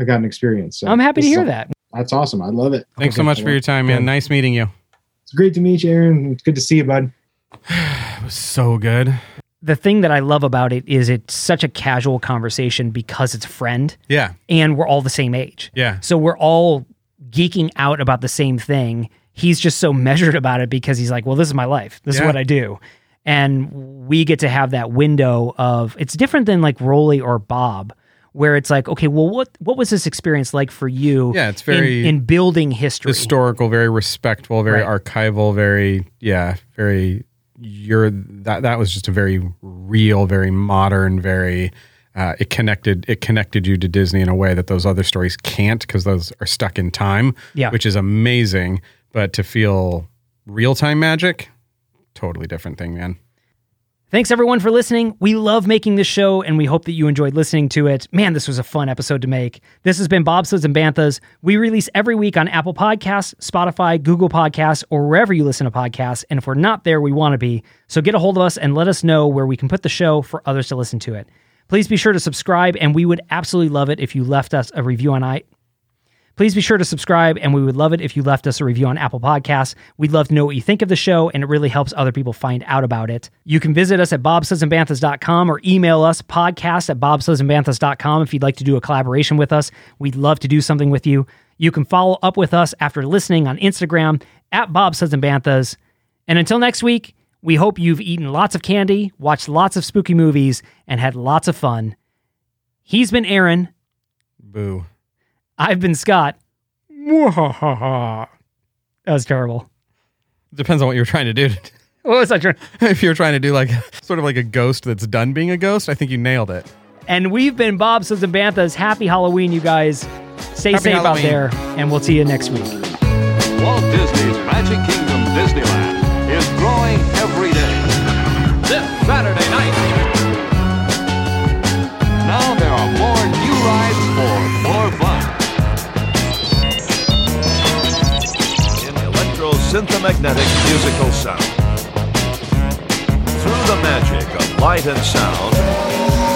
I got an experience. So I'm happy to hear a- that. That's awesome. I love it. Thanks so much for your time, man. Nice meeting you. It's great to meet you, Aaron. It's good to see you, bud. It was so good. The thing that I love about it is it's such a casual conversation because it's a friend Yeah, and we're all the same age. yeah. So we're all geeking out about the same thing. He's just so measured about it because he's like, well, this is my life. This is what I do. And we get to have that window of it's different than like Rolly or Bob, where it's like, okay, well, what what was this experience like for you? Yeah, it's in- very in, building history. historical, very respectful, very Right. archival, very yeah, very. You're that that was just a very real, very modern, very. Uh, it connected it connected you to Disney in a way that those other stories can't because those are stuck in time. Yeah. which is amazing. But to feel real time magic, totally different thing, man. Thanks everyone for listening. We love making this show and we hope that you enjoyed listening to it. Man, this was a fun episode to make. This has been Bobsleds and Banthas. We release every week on Apple Podcasts, Spotify, Google Podcasts, or wherever you listen to podcasts. And if we're not there, we want to be. So get a hold of us and let us know where we can put the show for others to listen to it. Please be sure to subscribe and we would absolutely love it if you left us a review on i Please be sure to subscribe, and we would love it if you left us a review on Apple Podcasts. We'd love to know what you think of the show, and it really helps other people find out about it. You can visit us at bobsledsandbanthas.com or email us podcast at bobsledsandbanthas.com if you'd like to do a collaboration with us. We'd love to do something with you. You can follow up with us after listening on Instagram at bobsledsandbanthas. And until next week, we hope you've eaten lots of candy, watched lots of spooky movies, and had lots of fun. He's been Aaron. Boo. I've been Scott. That was terrible. Depends on what you're trying to do. What was I trying? if you're trying to do like sort of like a ghost that's done being a ghost, I think you nailed it. And we've been Bobsleds and Banthas. Happy Halloween, you guys. Stay Happy safe out there, and we'll see you next week. Walt Disney's Magic Kingdom Disneyland is growing every day. Electro-synthomagnetic musical sound. Through the magic of light and sound,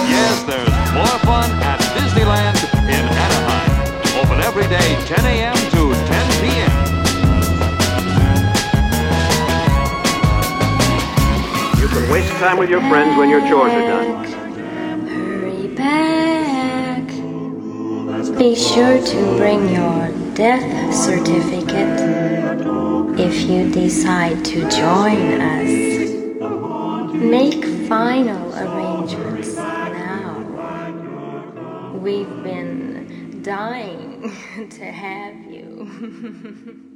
Yes, there's more fun at Disneyland in Anaheim. Open every day, 10 a.m. to 10 p.m. You can waste time with your friends when your chores are done. Hurry back. Be sure to bring your death certificate if you decide to join us. Make final arrangements now. We've been dying to have you.